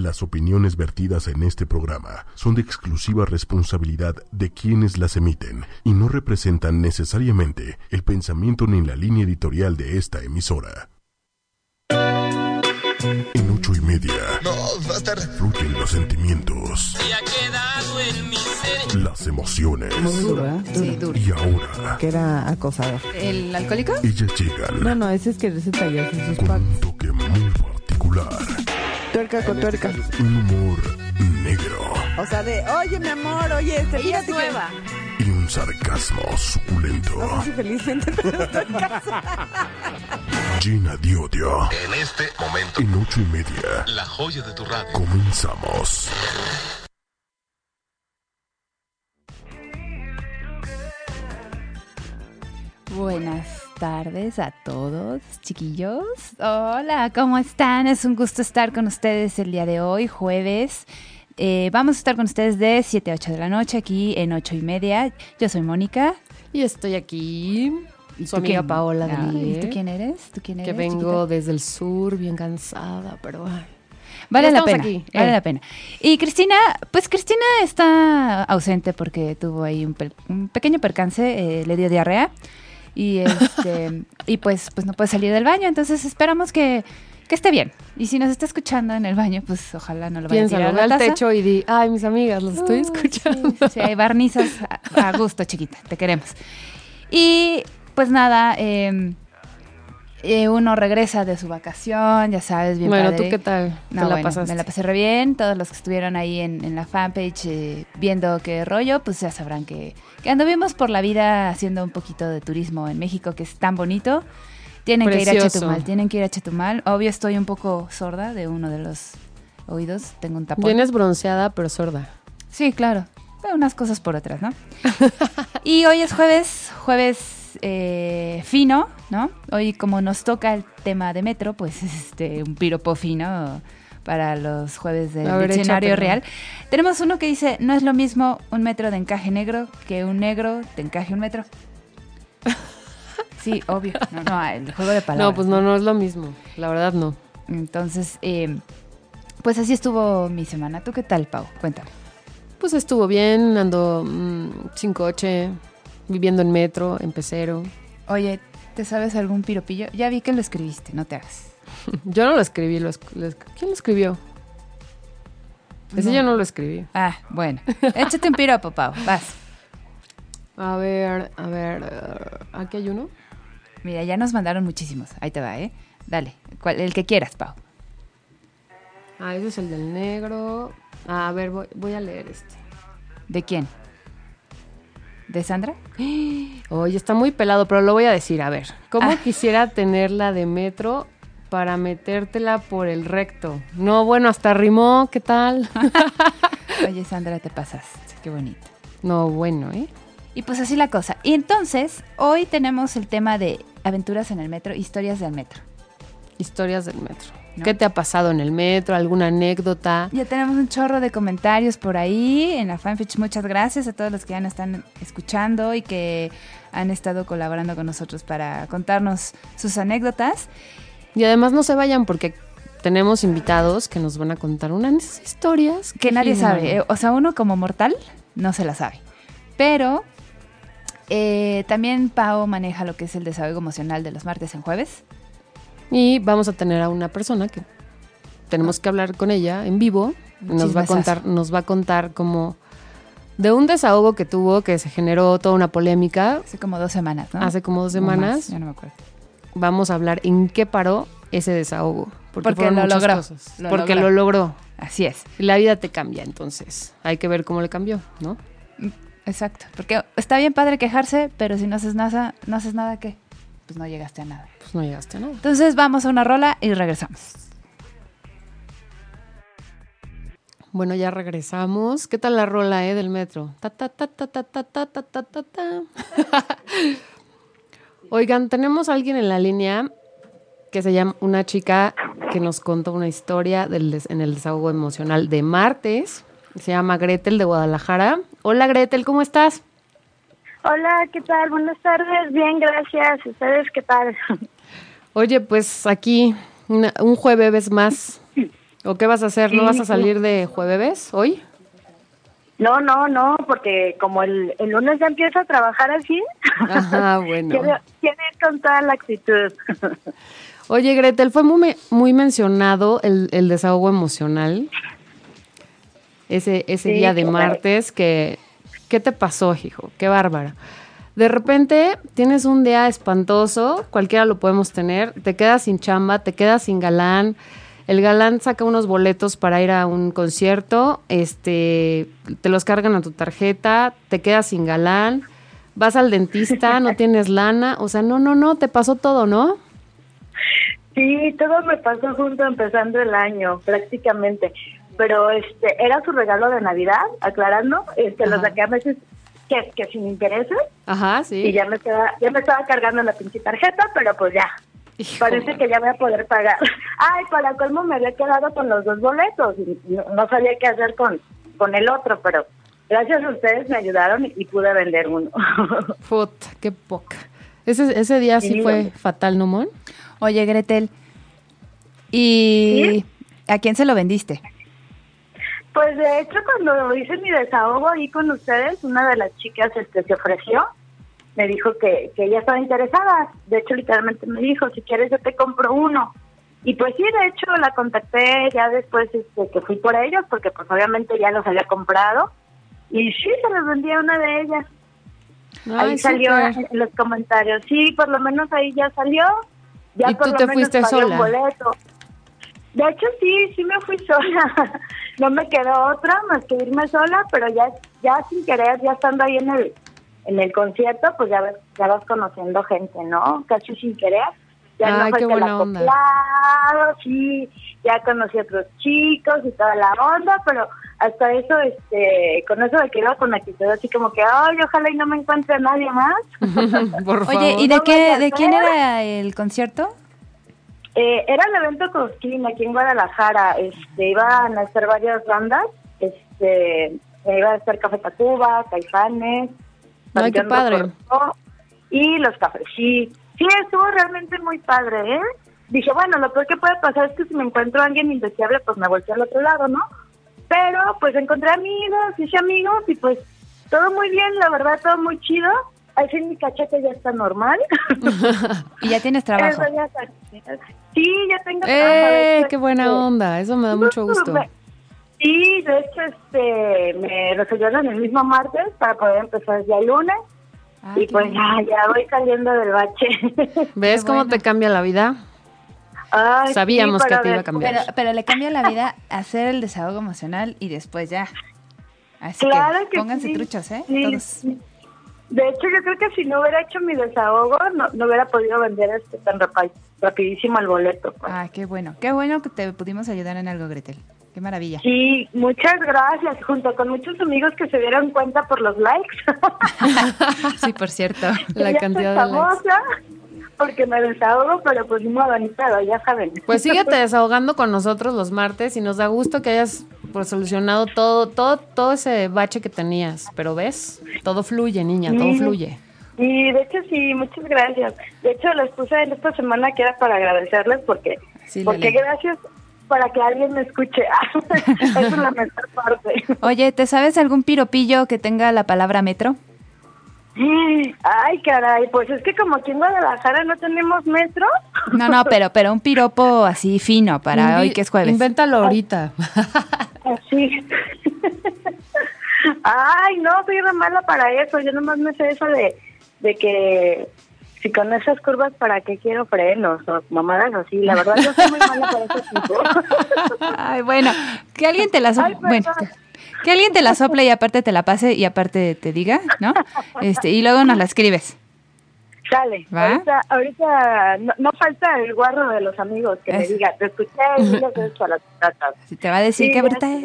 Las opiniones vertidas en este programa son de exclusiva responsabilidad de quienes las emiten y no representan necesariamente el pensamiento ni la línea editorial de esta emisora. En ocho y media. No, va a estar. Fluyen los sentimientos. Y ha quedado en mi ser. Las emociones. Muy duro, ¿eh? Sí, duro. Y ahora. Que era acosador. ¿El alcohólico? Ellas llegan. No, no, ese es que receta ya sus Con un toque muy particular. Tuerca con tuerca. Un humor negro. O sea, de, oye, mi amor, oye, este, Ella es fíjate que- nueva. Y un sarcasmo suculento. No sé si felizmente, pero estoy en casa. Gina Diodio. En este momento, En ocho y media. la joya de tu radio. Comenzamos. Buenas tardes a todos, chiquillos. Hola, ¿cómo están? Es un gusto estar con ustedes el día de hoy, jueves. Eh, vamos a estar con ustedes de 7 a 8 de la noche aquí en 8 y media. Yo soy Mónica. Y estoy aquí, ¿Y su amiga quién? Paola Ah, Delie, ¿Y tú quién eres? ¿Tú quién que eres? vengo chiquita? desde el sur, bien cansada, pero ay, Vale la pena. aquí, Vale eh. la pena. Y Cristina, pues Cristina está ausente porque tuvo ahí un, pe- un pequeño percance, eh, le dio diarrea y este y pues pues no puede salir del baño, entonces esperamos que, que esté bien. Y si nos está escuchando en el baño, pues ojalá no lo vaya a piénsalo, tirar a la al techo y di, ay, mis amigas, los estoy escuchando. Sí, hay barnizas a, a gusto, chiquita, te queremos. Y pues nada, eh, eh, uno regresa de su vacación, ya sabes, bien bueno, padre. ¿tú qué tal? No, ¿Te la bueno, pasaste? me la pasé re bien. Todos los que estuvieron ahí en, en la fanpage eh, viendo qué rollo, pues ya sabrán que, que anduvimos por la vida haciendo un poquito de turismo en México, que es tan bonito. Tienen que ir a. Chetumal, tienen que ir a Chetumal. Obvio estoy un poco sorda de uno de los oídos, tengo un tapón. Vienes bronceada, pero sorda. Sí, claro. Pero unas cosas por otras, ¿no? y hoy es jueves, jueves eh, fino, ¿no? Hoy como nos toca el tema de metro, pues este un piropo fino para los jueves del ver, diccionario real. Tenemos uno que dice, no es lo mismo un metro de encaje negro que un negro de encaje un metro. Sí, obvio. No, no, el juego de palabras. No, pues no, no es lo mismo. La verdad, no. Entonces, eh, pues así estuvo mi semana. ¿Tú qué tal, Pau? Cuéntame. Pues estuvo bien, ando mm, sin coche, viviendo en metro, en pecero. Oye, ¿te sabes algún piropillo? Ya vi que lo escribiste, no te hagas. Yo no lo escribí, lo lo ¿quién lo escribió? Ese No. yo no lo escribí. Ah, bueno. Échate un piropo, Pau. Vas. A ver, a ver, aquí hay uno. Mira, ya nos mandaron muchísimos. Ahí te va, ¿eh? Dale. ¿Cuál- el que quieras, Pau. Ah, ese es el del negro. Ah, a ver, voy, voy a leer este. ¿De quién? ¿De Sandra? Oye, está muy pelado, pero lo voy a decir. A ver, ¿cómo Ah. quisiera tenerla de metro para metértela por el recto? No, bueno, hasta rimó, ¿qué tal? Oye, Sandra, te pasas. Qué bonito. no, bueno, ¿eh? Y pues así la cosa. Y entonces, hoy tenemos el tema de aventuras en el metro, historias del metro. Historias del metro. ¿No? ¿Qué te ha pasado en el metro? ¿Alguna anécdota? Ya tenemos un chorro de comentarios por ahí en la fanpage. Muchas gracias a todos los que ya nos están escuchando y que han estado colaborando con nosotros para contarnos sus anécdotas. Y además no se vayan porque tenemos invitados que nos van a contar unas historias Que nadie sabe. O sea, uno como mortal no se la sabe. Pero eh, también Pau maneja lo que es el desahogo emocional de los martes en jueves. Y vamos a tener a una persona que tenemos que hablar con ella en vivo. Nos va a contar, nos va a contar como de un desahogo que tuvo que se generó toda una polémica Hace como dos semanas, ¿no? hace como dos semanas. ya no me acuerdo. Vamos a hablar en qué paró ese desahogo. Porque lo logró, cosas. lo porque logró. lo logró. Así es. La vida te cambia, entonces hay que ver cómo le cambió, ¿no? Exacto. Porque está bien padre quejarse, pero si no haces nada, no haces nada, ¿qué? Pues no llegaste a nada. Pues no llegaste a nada. Entonces vamos a una rola y regresamos. Bueno, ya regresamos. ¿Qué tal la rola, eh, del metro? Ta, ta, ta, ta, ta, ta, ta, ta, ta, ta. Oigan, tenemos a alguien en la línea que se llama una chica que nos contó una historia del des- en el desahogo emocional de martes. Se llama Gretel de Guadalajara. Hola Gretel, ¿cómo estás? Hola, ¿qué tal? Buenas tardes. Bien, gracias. ¿Ustedes qué tal? Oye, pues aquí una- un jueves más ¿O qué vas a hacer? ¿No vas a salir de jueves hoy? No, no, no, porque como el, el lunes ya empiezo a trabajar así, Ajá, bueno. quiero, quiero ir con toda la actitud. Oye, Gretel, fue muy, muy mencionado el, el desahogo emocional ese, ese Sí, día de martes. Que, ¿Qué te pasó, hijo? Qué bárbara. De repente tienes un día espantoso, cualquiera lo podemos tener, te quedas sin chamba, te quedas sin galán, el galán saca unos boletos para ir a un concierto, este, te los cargan a tu tarjeta, te quedas sin galán, vas al dentista, no tienes lana, o sea, no, no, no, te pasó todo, ¿no? Sí, todo me pasó junto empezando el año, prácticamente. Pero este era su regalo de Navidad, aclarando, este lo Ajá. saqué a veces que, que sin intereses Ajá, y sí. ya me estaba, ya me estaba cargando la pinche tarjeta, pero pues ya, Hijo, parece que ya voy a poder pagar. Ay, para colmo me había quedado con los dos boletos y no, no sabía qué hacer con, con el otro, pero gracias a ustedes me ayudaron y, y pude vender uno. Puta, qué poca. Ese, ese día sí Sí. fue fatal, ¿no, Mon? Oye, Gretel, ¿y a quién se lo vendiste? Pues de hecho cuando hice mi desahogo ahí con ustedes, una de las chicas este, se ofreció, me dijo que, que ella estaba interesada, de hecho literalmente me dijo, si quieres yo te compro uno. Y pues sí, de hecho la contacté ya después este, que fui por ellos, porque pues obviamente ya los había comprado. Y sí, se los vendí a una de ellas. ahí salió en los comentarios, sí, por lo menos ahí ya salió. Ya ¿Y por tú lo te menos fuiste un sola? boleto. De hecho, sí, sí me fui sola. No me quedó otra más que irme sola, pero ya ya sin querer, ya estando ahí en el en el concierto, pues ya ves, ya vas conociendo gente, ¿no? Casi sin querer. Ya Ay, no fue qué que la buena onda. acoplado, sí, ya conocí a otros chicos y toda la onda, pero hasta eso, este, con eso de que iba con actitud así como que, ay, ojalá y no me encuentre nadie más. Por favor. Oye, ¿y de no qué, de quién era el concierto? Eh, era el evento Cosquín aquí en Guadalajara. Este, iban a estar varias bandas. Este, iba a estar Café Tacuba, Caifanes, Ay, qué padre. Y los cafés. Sí, sí, estuvo realmente muy padre, ¿eh? Dije, bueno, lo peor que puede pasar es que si me encuentro a alguien indeseable, pues me volteo al otro lado, ¿no? Pero pues encontré amigos, hice amigos y pues todo muy bien, la verdad, todo muy chido. Al fin mi cachete ya está normal. Y ya tienes trabajo. Eso ya está- Sí, ya tengo trabajo, ¡Eh! ¡Qué buena este, onda! Eso me da mucho gusto. Sí, de hecho, este, me resolvieron el mismo martes para poder empezar ya el lunes. Ah, y pues ya, ya voy saliendo del bache. ¿Ves Qué cómo bueno. te cambia la vida? Ay, Sabíamos sí, que pero te iba a cambiar. Pero, pero le cambia la vida hacer el desahogo emocional y después ya. Así Claro que que pónganse sí. truchos, ¿eh? Sí, Todos. De hecho, yo creo que si no hubiera hecho mi desahogo, no, no hubiera podido vender este tan rapa- rapidísimo el boleto. pues. Ah, qué bueno. Qué bueno que te pudimos ayudar en algo, Gretel. Qué maravilla. Sí, muchas gracias, junto con muchos amigos que se dieron cuenta por los likes. Sí, por cierto. La cantidad de likes. famosa porque me desahogo, pero pues ni pedo, ya saben. Pues síguete desahogando con nosotros los martes y nos da gusto que hayas pues, solucionado todo, todo, todo ese bache que tenías. Pero ves, todo fluye, niña, todo fluye. Y de hecho sí, muchas gracias. De hecho les puse en esta semana que era para agradecerles porque, Sí, porque gracias para que alguien me escuche. Esa es la mejor parte. Oye, ¿te sabes algún piropillo que tenga la palabra metro? Ay, caray, pues es que como aquí en Guadalajara no tenemos metro. No, no, pero, pero un piropo así fino para Invi- hoy que es jueves. Invéntalo ahorita. Así. Ay, no, soy re mala para eso. Yo nomás me sé eso de, de que si con esas curvas, ¿para qué quiero frenos? O mamadas así. La verdad, yo soy muy mala para ese tipo. Ay, bueno, que alguien te la Ay, bueno, que alguien te la sople y aparte te la pase y aparte te diga, ¿no? Este, y luego nos la escribes. Sale. ¿Va? Ahorita, ahorita no, no falta el guardo de los amigos que me Eso. diga, te escuché y les he hecho a las patas. Si te va a decir Sí, que ahorita.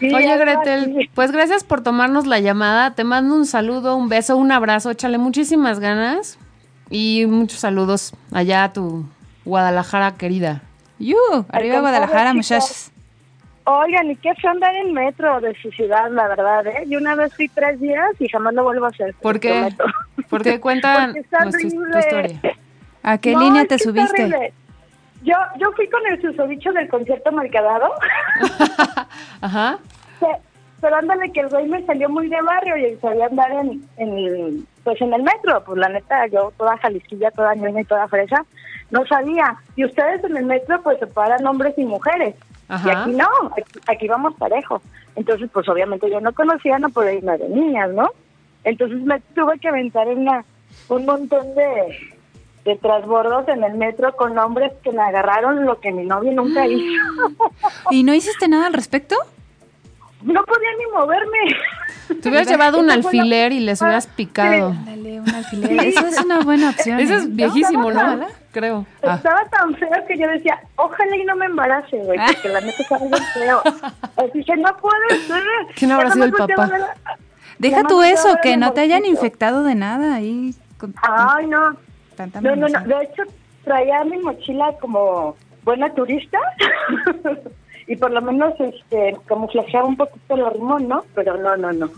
Sí, Oye, Gretel, sí. pues gracias por tomarnos la llamada. Te mando un saludo, un beso, un abrazo. Échale muchísimas ganas y muchos saludos allá a tu Guadalajara querida. ¡Yu! Arriba Guadalajara, muchachos. Oigan, ¿y qué fue andar en metro de su ciudad, la verdad, eh? Yo una vez fui tres días y jamás lo vuelvo a hacer. ¿Por qué? ¿Por qué? Cuenta Porque está nuestra- tu horrible. historia. ¿A qué No, línea te subiste? horrible. yo, yo fui con el susodicho del concierto Mercadado, Ajá. que- pero ándale que el güey me salió muy de barrio y sabía andar en, en, pues en el metro. Pues la neta, yo toda jalisquilla, toda ñoña y toda fresa, no sabía. Y ustedes en el metro pues separan hombres y mujeres. Y aquí no, aquí, aquí vamos parejo. Entonces, pues obviamente yo no conocía, no podía irme de niñas, ¿no? Entonces me tuve que aventar una, un montón de, de transbordos en el metro con hombres que me agarraron lo que mi novio nunca hizo. ¿Y no hiciste nada al respecto? no podía ni moverme. Te hubieras llevado un Eso lo- alfiler y les hubieras picado. Dale, un alfiler. Eso es una buena opción. Ese ¿eh? es viejísimo, ¿no? ¿no? Creo. Ah. Estaba tan feo que yo decía, ojalá y no me embarace, güey, porque la neta estaba bien feo. Dije, no puede ser. ¿Quién habrá sido el papá? a ver a- Deja tú eso, que no te hayan infectado de nada ahí. Con, Ay, no. tanta No, no, no. De hecho, traía mi mochila como buena turista. y por lo menos este camuflajeaba un poquito el rimón, ¿no? Pero no, no, no.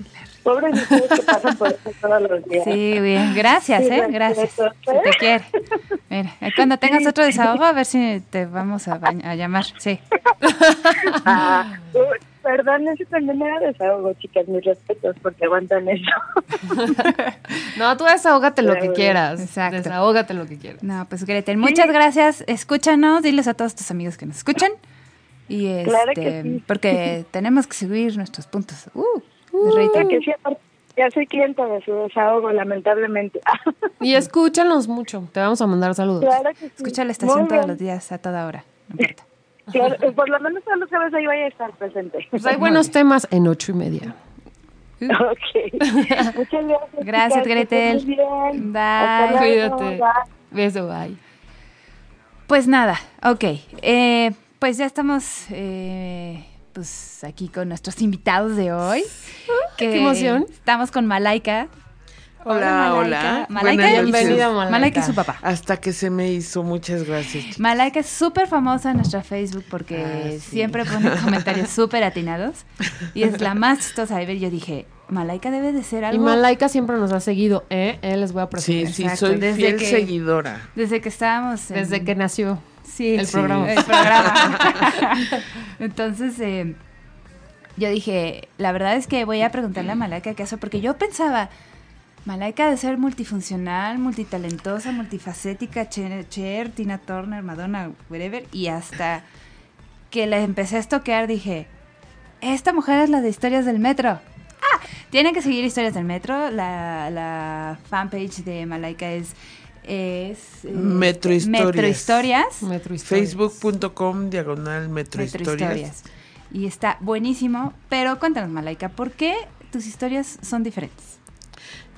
Pobres ustedes que pasan por esto todos los días. Sí, bien. Gracias, Sí, ¿eh? Gracias. ¿eh? te quiere. Mira, cuando tengas otro desahogo, a ver si te vamos a, a llamar. Sí. Ah, uy, perdón, ese también era desahogo, chicas. Mis respetos porque aguantan eso. No, tú desahógate lo que quieras. exacto. Desahógate lo que quieras. No, pues Gretel, muchas gracias. Escúchanos, diles a todos tus amigos que nos escuchan. Y este, Claro que sí. porque tenemos que subir nuestros puntos. Uh, de rating. Porque ya soy clienta de su desahogo, lamentablemente. Y escúchanos mucho. Te vamos a mandar saludos. claro que sí. Escucha la estación Muy todos bien. los días, a toda hora. No importa. Claro, eh, por lo menos a los jueves ahí vaya a estar presente. Pues hay buenos temas en ocho y media. ok. Muchas gracias. Gracias, chicas, que Gretel. bien. Bye. Cuídate. bye. Beso, bye. Pues nada, ok. Eh, pues ya estamos eh, pues aquí con nuestros invitados de hoy. que qué emoción. Estamos con Malaika. Hola, Malaika. hola. Malaika, y- noches. Bienvenida, Malaika. Malaika y su papá. Hasta que se me hizo, muchas gracias. Malaika es súper famosa en nuestra Facebook porque Ah, sí. siempre pone comentarios súper atinados y es la más chistosa de ver. Yo dije, Malaika debe de ser Y algo Malaika siempre nos ha seguido, ¿eh? Eh, les voy a Sí, presumir. sí, Exacto, soy desde fiel que- seguidora. desde que estábamos en- Desde que nació. Sí, El sí, programa. el programa. Entonces, eh, yo dije, la verdad es que voy a preguntarle a Malaika qué hace, porque yo pensaba, Malaika de ser multifuncional, multitalentosa, multifacética, Cher, Cher, Tina Turner, Madonna, whatever, y hasta que la empecé a estoquear dije, esta mujer es la de historias del metro. Ah, tienen que seguir historias del metro. La, la fanpage de Malaika es, es eh, Metro Historias. Metro. Facebook.com, diagonal Metro. Historias. Y está buenísimo. Pero cuéntanos, Malaika, ¿por qué tus historias son diferentes?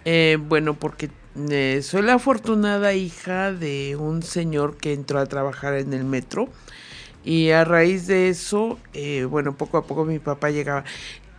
Eh, bueno, porque eh, soy la afortunada hija de un señor que entró a trabajar en el metro. Y a raíz de eso, eh, bueno, poco a poco mi papá llegaba.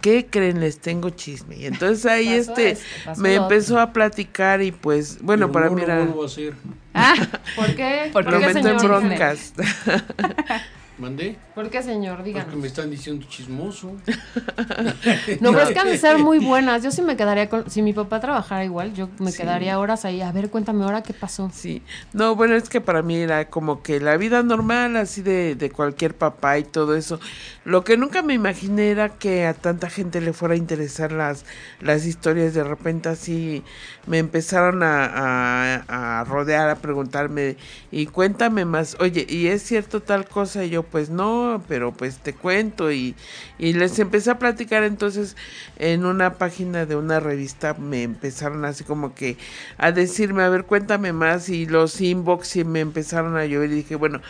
¿Qué creen? Les tengo chisme. Y entonces ahí Pasó este me otro. empezó a platicar y pues, bueno, para no a hacer. Ah, ¿Por qué? ¿Por ¿Por Lo qué, meto en señor? broncas. ¿Mandé? ¿Por qué, señor? Porque Díganos. me están diciendo chismoso. No, pero es que han de ser muy buenas. Yo sí me quedaría con... Si mi papá trabajara igual, yo me Sí. quedaría horas ahí. A ver, cuéntame ahora qué pasó. Sí, no, bueno, es que para mí era como que la vida normal, así de, de cualquier papá y todo eso. Lo que nunca me imaginé era que a tanta gente le fuera a interesar las, las historias. De repente así me empezaron a, a, a rodear, a preguntarme, y cuéntame más, oye, ¿y es cierto tal cosa? Y yo, pues no, pero pues te cuento. Y, y les empecé a platicar entonces en una página de una revista, me empezaron así como que a decirme, a ver, cuéntame más. Y los inbox y me empezaron a llover y dije, bueno.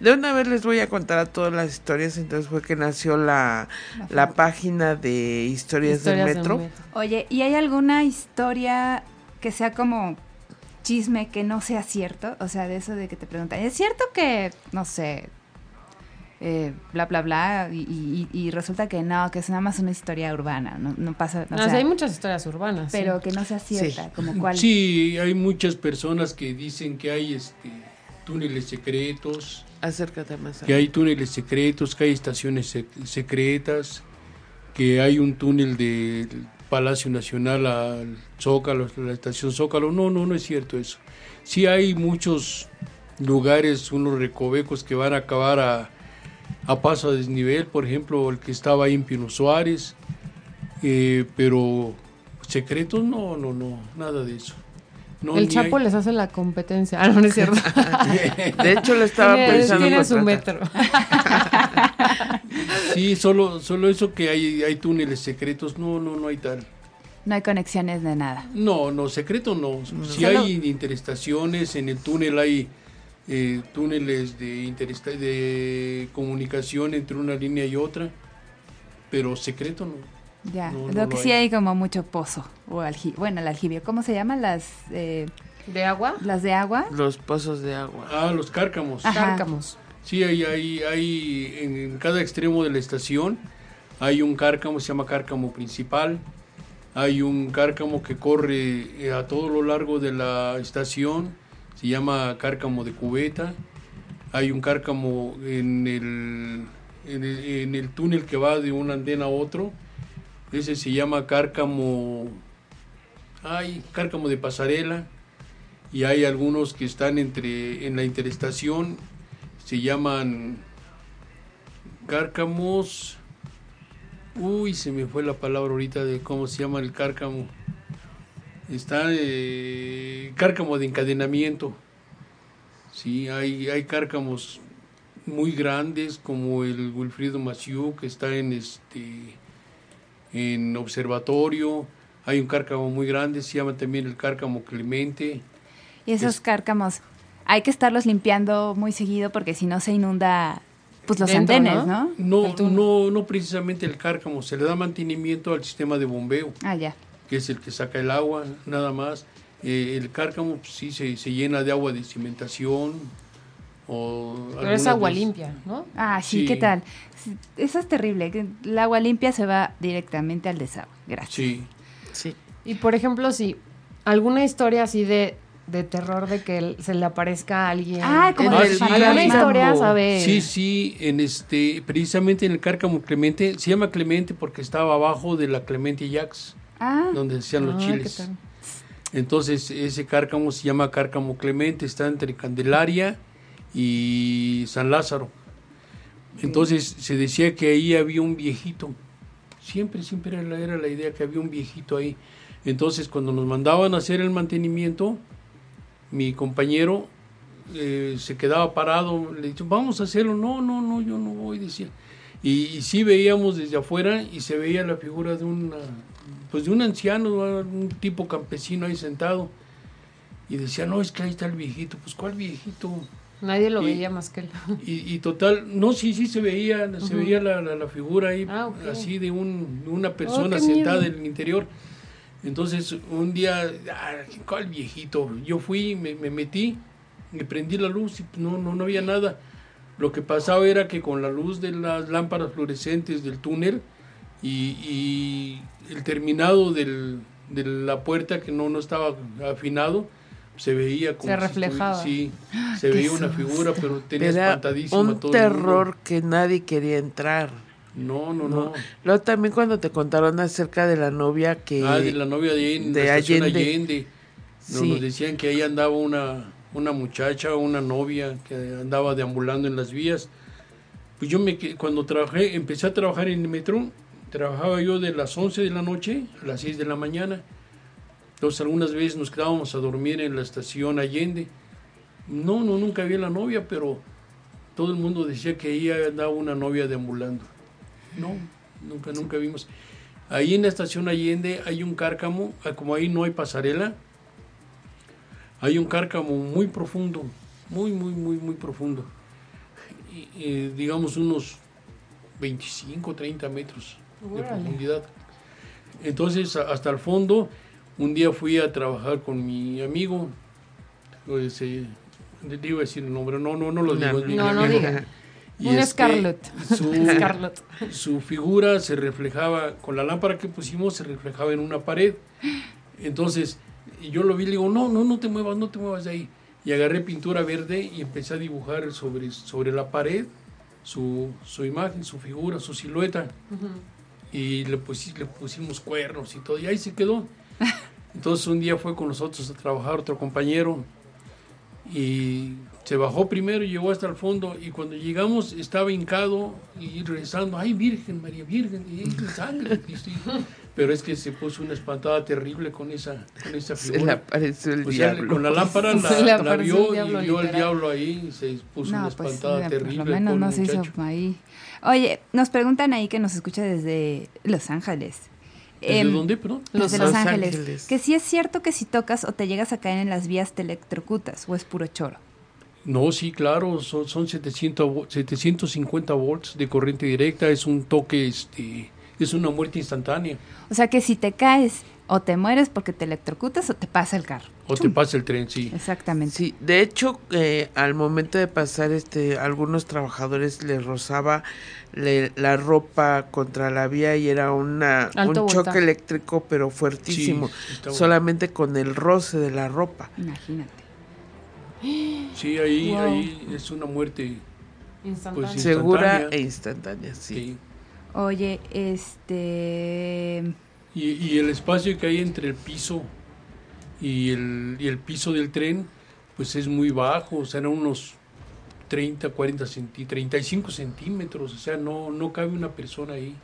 De una vez les voy a contar a todas las historias, entonces fue que nació la, la página de historias, Historias del metro. oye, ¿y hay alguna historia que sea como chisme que no sea cierto? O sea, de eso de que te preguntan, ¿es cierto que, no sé, eh, bla, bla, bla, y, y- y resulta que no, que es nada más una historia urbana, no, no pasa, o No, sea, sí, hay muchas historias urbanas. sí. pero que no sea cierta, como cuál. Sí, hay muchas personas que dicen que hay este túneles secretos, Acércate más. que hay túneles secretos, que hay estaciones sec- secretas, que hay un túnel del Palacio Nacional al Zócalo, a la estación Zócalo. No, no, no es cierto eso. Sí hay muchos lugares, unos recovecos que van a acabar a, a paso a desnivel, por ejemplo, el que estaba ahí en Pino Suárez, eh, pero secretos no, no, no, nada de eso. No, el Chapo hay- les hace la competencia. Ah, no, no es cierto. De hecho, lo estaba tiene, pensando tiene su metro. Sí, solo, solo eso que hay, hay túneles secretos, no, no, no hay tal. No hay conexiones de nada. No, no, secreto no. Si Solo- hay interestaciones, en el túnel hay eh, túneles de, interesta- de comunicación entre una línea y otra, pero secreto no. Ya, No, lo no que lo sí hay. hay como mucho pozo o aljibio. Bueno, el aljibio, ¿cómo se llaman las eh, ¿De agua? las de agua? Los pozos de agua. Ah, los cárcamos. Ajá. Cárcamos. Sí, hay, hay, hay en, en cada extremo de la estación hay un cárcamo, se llama cárcamo principal. Hay un cárcamo que corre eh, a todo lo largo de la estación, se llama cárcamo de cubeta. Hay un cárcamo en el, en el, túnel que va de un andén a otro. Ese se llama cárcamo, hay cárcamo de pasarela. Y hay algunos que están entre en la interestación se llaman cárcamos. Uy, se me fue la palabra ahorita de cómo se llama el cárcamo. Está eh, cárcamo de encadenamiento. Sí, hay, hay cárcamos muy grandes como el Wilfrido Maciú que está en este en observatorio. Hay un cárcamo muy grande, se llama también el cárcamo Clemente. Y esos Es- cárcamos, hay que estarlos limpiando muy seguido porque si no se inunda pues los Dentro, andenes, ¿no? ¿no? No, no precisamente el cárcamo, se le da mantenimiento al sistema de bombeo, Ah, ya. Que es el que saca el agua, nada más. Eh, el cárcamo pues, sí se, se llena de agua de cimentación. O Pero es agua limpia, ¿no? Ah, sí, Sí. ¿qué tal? Sí, Eso es terrible. que El agua limpia se va directamente al desagüe. Gracias. Sí. Sí. Y por ejemplo, si alguna historia así de, de terror de que se le aparezca a alguien. Ah, como el fantasmas. alguna historia, Cárcamo. ¿sabe? Sí, sí, en este, precisamente en el cárcamo Clemente, se llama Clemente porque estaba abajo de la Clemente Jax, Ah, donde hacían los Ah, chiles. Entonces ese cárcamo se llama cárcamo Clemente, está entre Candelaria y San Lázaro. Entonces se decía que ahí había un viejito. Siempre, siempre era la, era la idea que había un viejito ahí. Entonces cuando nos mandaban a hacer el mantenimiento, mi compañero eh, se quedaba parado, le dijo, vamos a hacerlo. No, no, no, yo no voy, decía. Y, y sí veíamos desde afuera y se veía la figura de una, pues de un anciano, ¿no? un tipo campesino ahí sentado. Y decía, no, es que ahí está el viejito. Pues, ¿cuál viejito? Nadie lo Y- veía más que él. Y, y total, no, sí, sí se veía, se veía la, la- la figura ahí, Ah, ok. así de, un, una persona qué sentada miedo. en el interior. Entonces, un día, ah, ¿cuál viejito? Yo fui, me, me metí, me prendí la luz y no, no, no había nada. Lo que pasaba era que con la luz de las lámparas fluorescentes del túnel y, y el terminado del, de la puerta que no, no estaba afinado, se veía como Se si reflejaba. estuvi- sí, se veía una figura, pero tenía Era un todo el mundo. terror que nadie quería entrar. No, no, No. no. Luego también cuando te contaron acerca de la novia que... Ah, de la novia de, en de Allende. Allende. Nos, Sí. nos decían que ahí andaba una, una muchacha, una novia que andaba deambulando en las vías. Pues yo me cuando trabajé, empecé a trabajar en el metro, trabajaba yo de las 11 de la noche a las 6 de la mañana. Entonces algunas veces nos quedábamos a dormir en la estación Allende. No, no, nunca vi la novia, pero todo el mundo decía que ahí andaba una novia deambulando. No, nunca, nunca vimos. Ahí en la estación Allende hay un cárcamo, ah, como ahí no hay pasarela, hay un cárcamo muy profundo, muy, muy, muy, muy profundo. Eh, digamos unos 25, 30 metros de Órale. profundidad. Entonces, hasta el fondo, un día fui a trabajar con mi amigo, pues, eh, le iba a decir el nombre, no, no, no lo digo. mi no, no diga. Y Un este, Scarlett. Su, Scarlett. su figura se reflejaba, con la lámpara que pusimos, se reflejaba en una pared. Entonces, yo lo vi y le digo, no, no, no te muevas, no te muevas de ahí. Y agarré pintura verde y empecé a dibujar sobre, sobre la pared su, su imagen, su figura, su silueta. Y le, pusi- le pusimos cuernos y todo, y ahí se quedó. Entonces un día fue con nosotros a trabajar otro compañero y Se bajó primero y llegó hasta el fondo y cuando llegamos estaba hincado y rezando, ay Virgen, María Virgen, y sangre. y. Pero es que se puso una espantada terrible con esa, con esa Se le figura. apareció el O sea, diablo. con la lámpara la, la apareció vio el diablo, y vio al literal. diablo ahí y se puso una No, pues espantada eh, terrible. por lo menos pobre no se hizo ahí. Oye, nos preguntan ahí que nos escucha desde Los Ángeles. ¿Desde Em, dónde, perdón? Desde Los Los Ángeles. Ángeles. Que si es cierto que si tocas o te llegas a caer en las vías te electrocutas o es puro choro. No, sí, claro, son, son 700, vo- 750 volts de corriente directa, es un toque, este, es una muerte instantánea. O sea que si te caes o te mueres porque te electrocutas o te pasa el carro. O te pasa el tren, sí. Exactamente. Sí, de hecho, eh, al momento de pasar, este, algunos trabajadores les rozaba le- la ropa contra la vía y era una, Alto un choque eléctrico, pero fuertísimo, Sí, solamente con el roce de la ropa. Imagínate. Sí, ahí, Wow. ahí es una muerte. Pues sí. Segura Instantánea. e instantánea, sí. sí. Oye, este... Y, y el espacio que hay entre el piso y el, y el piso del tren, pues es muy bajo, o sea, eran unos 30, 40 centí 35 centímetros, o sea, no, no cabe una persona ahí.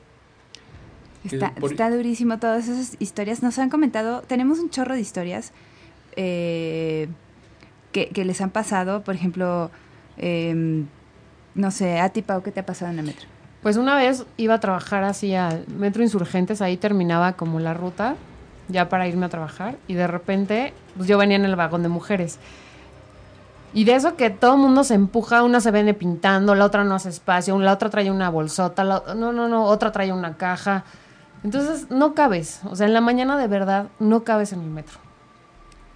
Está, por- está durísimo todas esas historias. Nos han comentado, tenemos un chorro de historias eh, que, que les han pasado. Por ejemplo, em, no sé, a ti, Pau, ¿qué te ha pasado en el metro? Pues una vez iba a trabajar así al Metro Insurgentes, ahí terminaba como la ruta, ya para irme a trabajar, y de repente, pues yo venía en el vagón de mujeres. Y de eso que todo el mundo se empuja, una se viene pintando, la otra no hace espacio, la otra trae una bolsota, la- no, no, no, otra trae una caja. Entonces no cabes, o sea, en la mañana de verdad no cabes en el metro.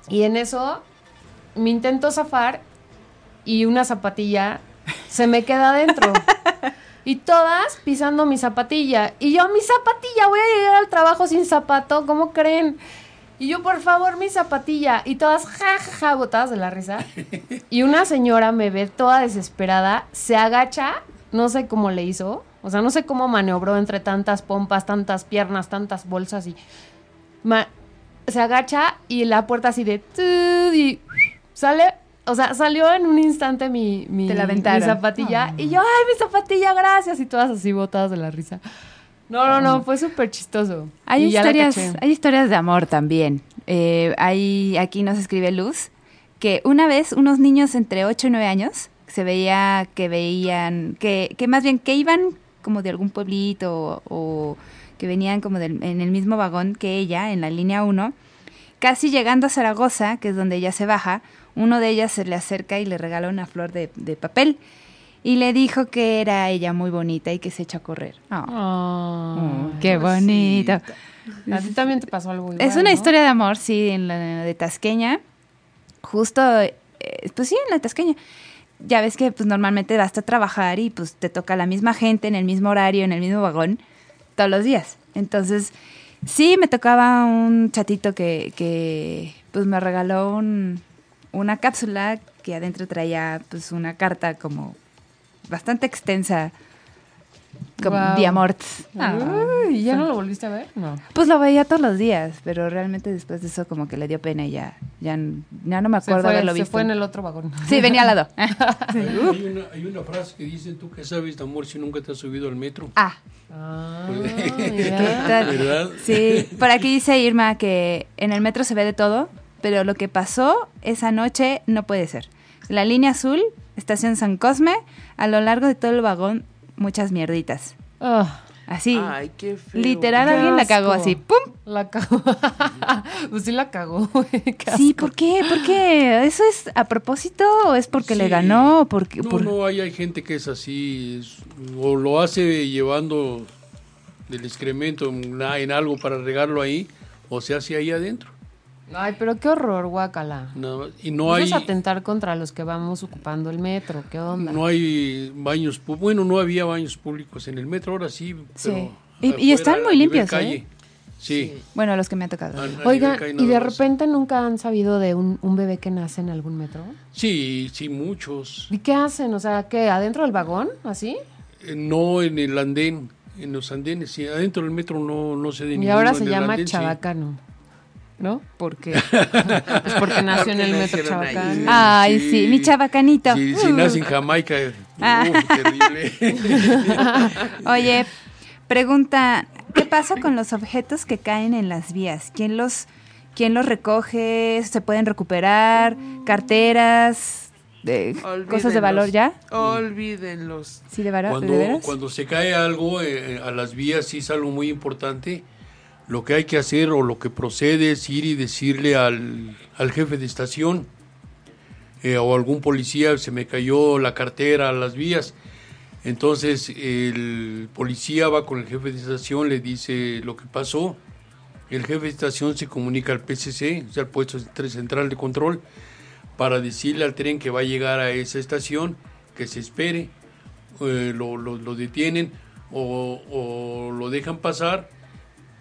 Y en eso me intento zafar y una zapatilla se me queda adentro. Y todas pisando mi zapatilla. Y yo, mi zapatilla, voy a llegar al trabajo sin zapato, ¿cómo creen? Y yo, por favor, mi zapatilla. Y todas, ja, botadas de la risa. Y una señora me ve toda desesperada, se agacha, no sé cómo le hizo, o sea, no sé cómo maniobró entre tantas pompas, tantas piernas, tantas bolsas y... ma- se agacha y la puerta así de... y sale... O sea, salió en un instante mi, mi, mi zapatilla. Y yo, ay, mi zapatilla, gracias. Y todas así botadas de la risa. No, no, no, fue súper chistoso. Hay Y historias, hay historias de amor también. Eh, hay, aquí nos escribe Luz que una vez unos niños entre 8 y 9 años se veía que veían, que, que más bien que iban como de algún pueblito o, o que venían como del- en el mismo vagón que ella, en la línea 1, casi llegando a Zaragoza, que es donde ella se baja, uno de ellas se le acerca y le regala una flor de, de papel y le dijo que era ella muy bonita y que se echó a correr. Oh, qué bonito. A ti también te pasó algo igual, Es una ¿no? historia de amor, sí, en la de Tasqueña. Justo, eh, pues sí, en la Tasqueña. Ya ves que pues normalmente vas a trabajar y pues te toca la misma gente en el mismo horario, en el mismo vagón, todos los días. Entonces, sí, me tocaba un chatito que, que pues me regaló un- una cápsula que adentro traía pues una carta como bastante extensa, como Guau. de amor. Uy, ¿y ya no lo volviste a ver? No. Pues lo veía todos los días, pero realmente después de eso como que le dio pena y ya, ya, ya no me Se acuerdo haberlo se visto. fue en el otro vagón. Sí, venía al lado. Hay, hay una, hay una frase que dice, tú que sabes de amor si nunca te has subido al metro. ah, Ah, ¿qué mira. tal? ¿Verdad? Sí, por aquí dice Irma que en el metro se ve de todo, pero lo que pasó esa noche no puede ser. La línea azul, estación San Cosme, a lo largo de todo el vagón, muchas mierditas. Ah, Así, Ay, qué feo. literal Qué alguien la cagó así, ¡pum! la cagó. pues sí la cagó, Sí. ¿por qué? ¿Por qué? ¿Eso es a propósito o es porque le ganó? o Porque, No, por- no, hay, hay gente que es así, es- o lo hace llevando del excremento en, en algo para regarlo ahí, o se hace ahí adentro. Ay, pero qué horror, guacala. Más. Y no hay, es atentar contra los que vamos ocupando el metro. ¿Qué onda? no hay baños, bueno, no había baños públicos en el metro, ahora sí, Sí. pero Y- y están muy a limpios, calle. ¿eh? Sí. Bueno, los que me ha tocado. a- a Oigan, calle ¿y de más. repente nunca han sabido de un, un bebé que nace en algún metro? Sí, sí, muchos. ¿Y qué hacen? O sea, ¿qué? ¿Adentro del vagón? ¿Así? Eh, No en el andén, en los andenes, sí, adentro del metro no, no sé de Y ahora se llama andén sí. ¿No? Porque, pues porque nació en el metro. Chabacán. Ay, sí, Sí. mi chabacanito. Si, si nace en Jamaica, Ah. uh, terrible. Oye, pregunta, ¿qué pasa con los objetos que caen en las vías? ¿Quién los, quién los recoge? ¿Se pueden recuperar? ¿Carteras? de ¿Cosas de valor ya? Olvídenlos. ¿Sí, de, de Cuando, veras? cuando se cae algo eh, a las vías, sí es algo muy importante. Lo que hay que hacer o lo que procede es ir y decirle al, al jefe de estación eh, o algún policía, se me cayó la cartera a las vías. Entonces el policía va con el jefe de estación, le dice lo que pasó. El jefe de estación se comunica al PCC, o sea, al puesto central de control, para decirle al tren que va a llegar a esa estación que se espere, eh, lo, lo- detienen o lo dejan pasar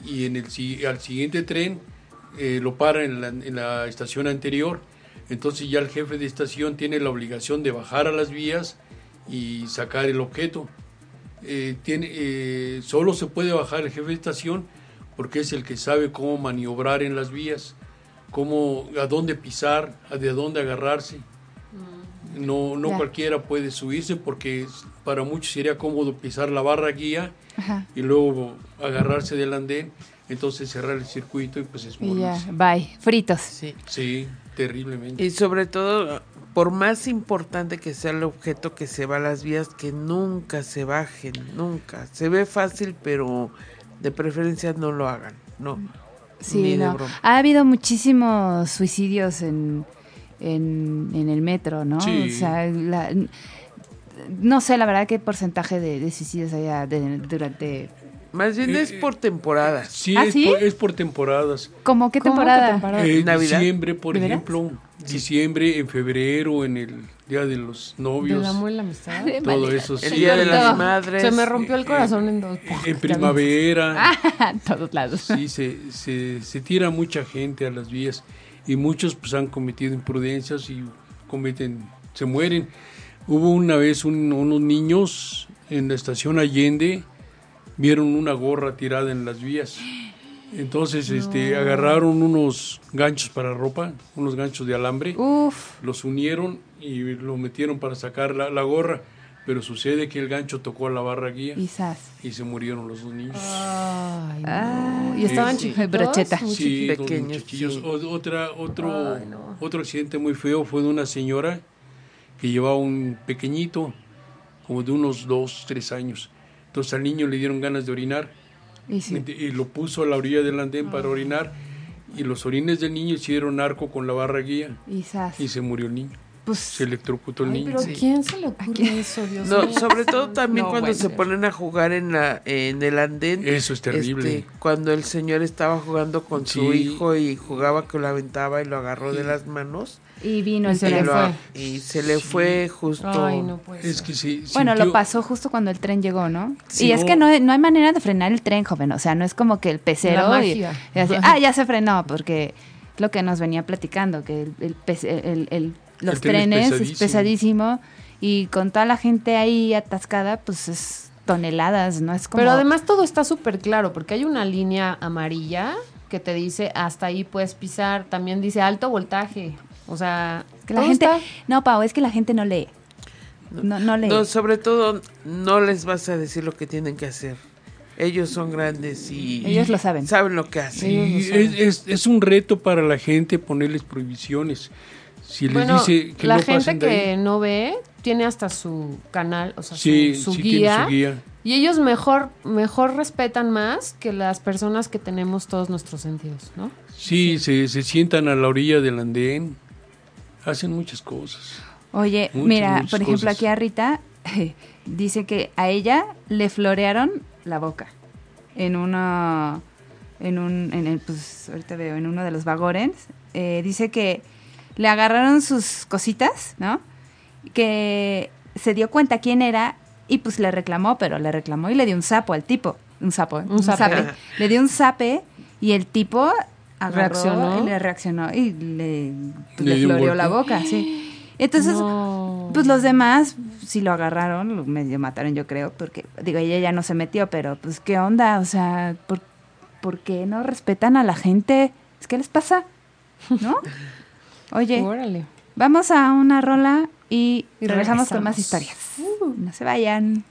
y en el, si- al siguiente tren eh, lo paran en la, en la estación anterior. Entonces ya el jefe de estación tiene la obligación de bajar a las vías y sacar el objeto. Eh, tiene, eh, solo se puede bajar el jefe de estación porque es el que sabe cómo maniobrar en las vías, cómo, a dónde pisar, a de dónde agarrarse. No, no Ya. cualquiera puede subirse porque es- para muchos sería cómodo pisar la barra guía Ajá. y luego agarrarse del andén, entonces cerrar el circuito y pues es ya, bye. Fritos. Sí. Sí, terriblemente. Y sobre todo, por más importante que sea el objeto que se va a las vías, que nunca se bajen, nunca. Se ve fácil, pero de preferencia no lo hagan, no. Sí, Ni de no. broma. Ha habido muchísimos suicidios en, en, en el metro, ¿no? Sí. O sea, la- no sé la verdad qué porcentaje de, de suicidios haya de- durante... Más bien Eh, es por temporadas. Sí, ¿Ah, es, sí? Por, es por temporadas. ¿Cómo qué ¿Cómo que temporada? Eh, ¿Navidad? Diciembre, por ejemplo. Diciembre, en febrero, en el Día de los Novios. Del amor y la amistad. todo eso. El sí. Día de las. Madres. Se me rompió el corazón en dos. En primavera. En todos lados. Sí, se, se, se tira mucha gente a las vías y muchos pues han cometido imprudencias y cometen, se mueren. Hubo una vez un- unos niños en la estación Allende, vieron una gorra tirada en las vías. Entonces este, agarraron unos ganchos para ropa, unos ganchos de alambre, Uf, los unieron y lo metieron para sacar la, la gorra, pero sucede que el gancho tocó a la barra guía quizás. y se murieron los dos niños. Ay, no. Y estaban sí. chiquitos. Brocheta. muy Sí, pequeños, sí. O- otra, otro, Ay, no. otro accidente muy feo fue de una señora que llevaba un pequeñito, como de unos dos, tres años. Entonces al niño le dieron ganas de orinar y sí. y lo puso a la orilla del andén para orinar y los orines del niño hicieron arco con la barra guía y se murió el niño. Pues, Se electrocutó el niño. pero ¿quién se le ocurre eso, Dios No, mío? sobre todo también No cuando se ponen a jugar en la en el andén. Eso es terrible. Este, cuando el señor estaba jugando con su hijo y jugaba que lo aventaba y lo agarró de las manos y vino Y el se y, le fue. y se le fue justo. Ay, no puede Es que sí. Bueno, lo pasó justo cuando el tren llegó, ¿no? Sí, y es no. que no, no hay manera de frenar el tren, joven. O sea, no es como que el pecero La y, magia. y así, ah, ya se frenó, porque es lo que nos venía platicando, que el, el- el- los El tren es trenes es pesadísimo y con toda la gente ahí atascada, pues es toneladas, ¿no? Es como... Pero además todo está súper claro, porque hay una línea amarilla que te dice hasta ahí puedes pisar, también dice alto voltaje. O sea, que la gente... está- No, Pau, es que la gente no lee. No, no lee. No, sobre todo no les vas a decir lo que tienen que hacer. Ellos son grandes y Ellos lo saben. saben lo que hacen. Sí, es, es, es un reto para la gente ponerles prohibiciones. Si les Bueno, dice que la no gente pasen de ahí- que no ve tiene hasta su canal, o sea, su- Sí, su, sí tiene guía, su guía. Y ellos mejor, mejor respetan más que las personas que tenemos todos nuestros sentidos, ¿no? Sí, Se, se sientan a la orilla del andén, hacen muchas cosas. Oye, Muchas, mira, muchas por ejemplo, cosas. aquí a Rita dice que a ella le florearon la boca en una, en un, en el, pues ahorita veo, en uno de los vagones. Eh, dice que le agarraron sus cositas, ¿no? Que se dio cuenta quién era y pues le reclamó, pero le reclamó y le dio un sapo al tipo. Un sapo, un, zape. Le dio un zape y el tipo agarró Reaccionó. y le reaccionó y le, pues, Le le dio un floreó la boca, sí. Entonces, No. pues los demás, si lo agarraron, lo medio mataron, yo creo, porque, digo, ella ya no se metió, pero pues, ¿qué onda? O sea, ¿por, por qué no respetan a la gente? ¿Qué les pasa? ¿No? Oye, Órale. vamos a una rola y, Y regresamos, con regresamos. más historias. No se vayan.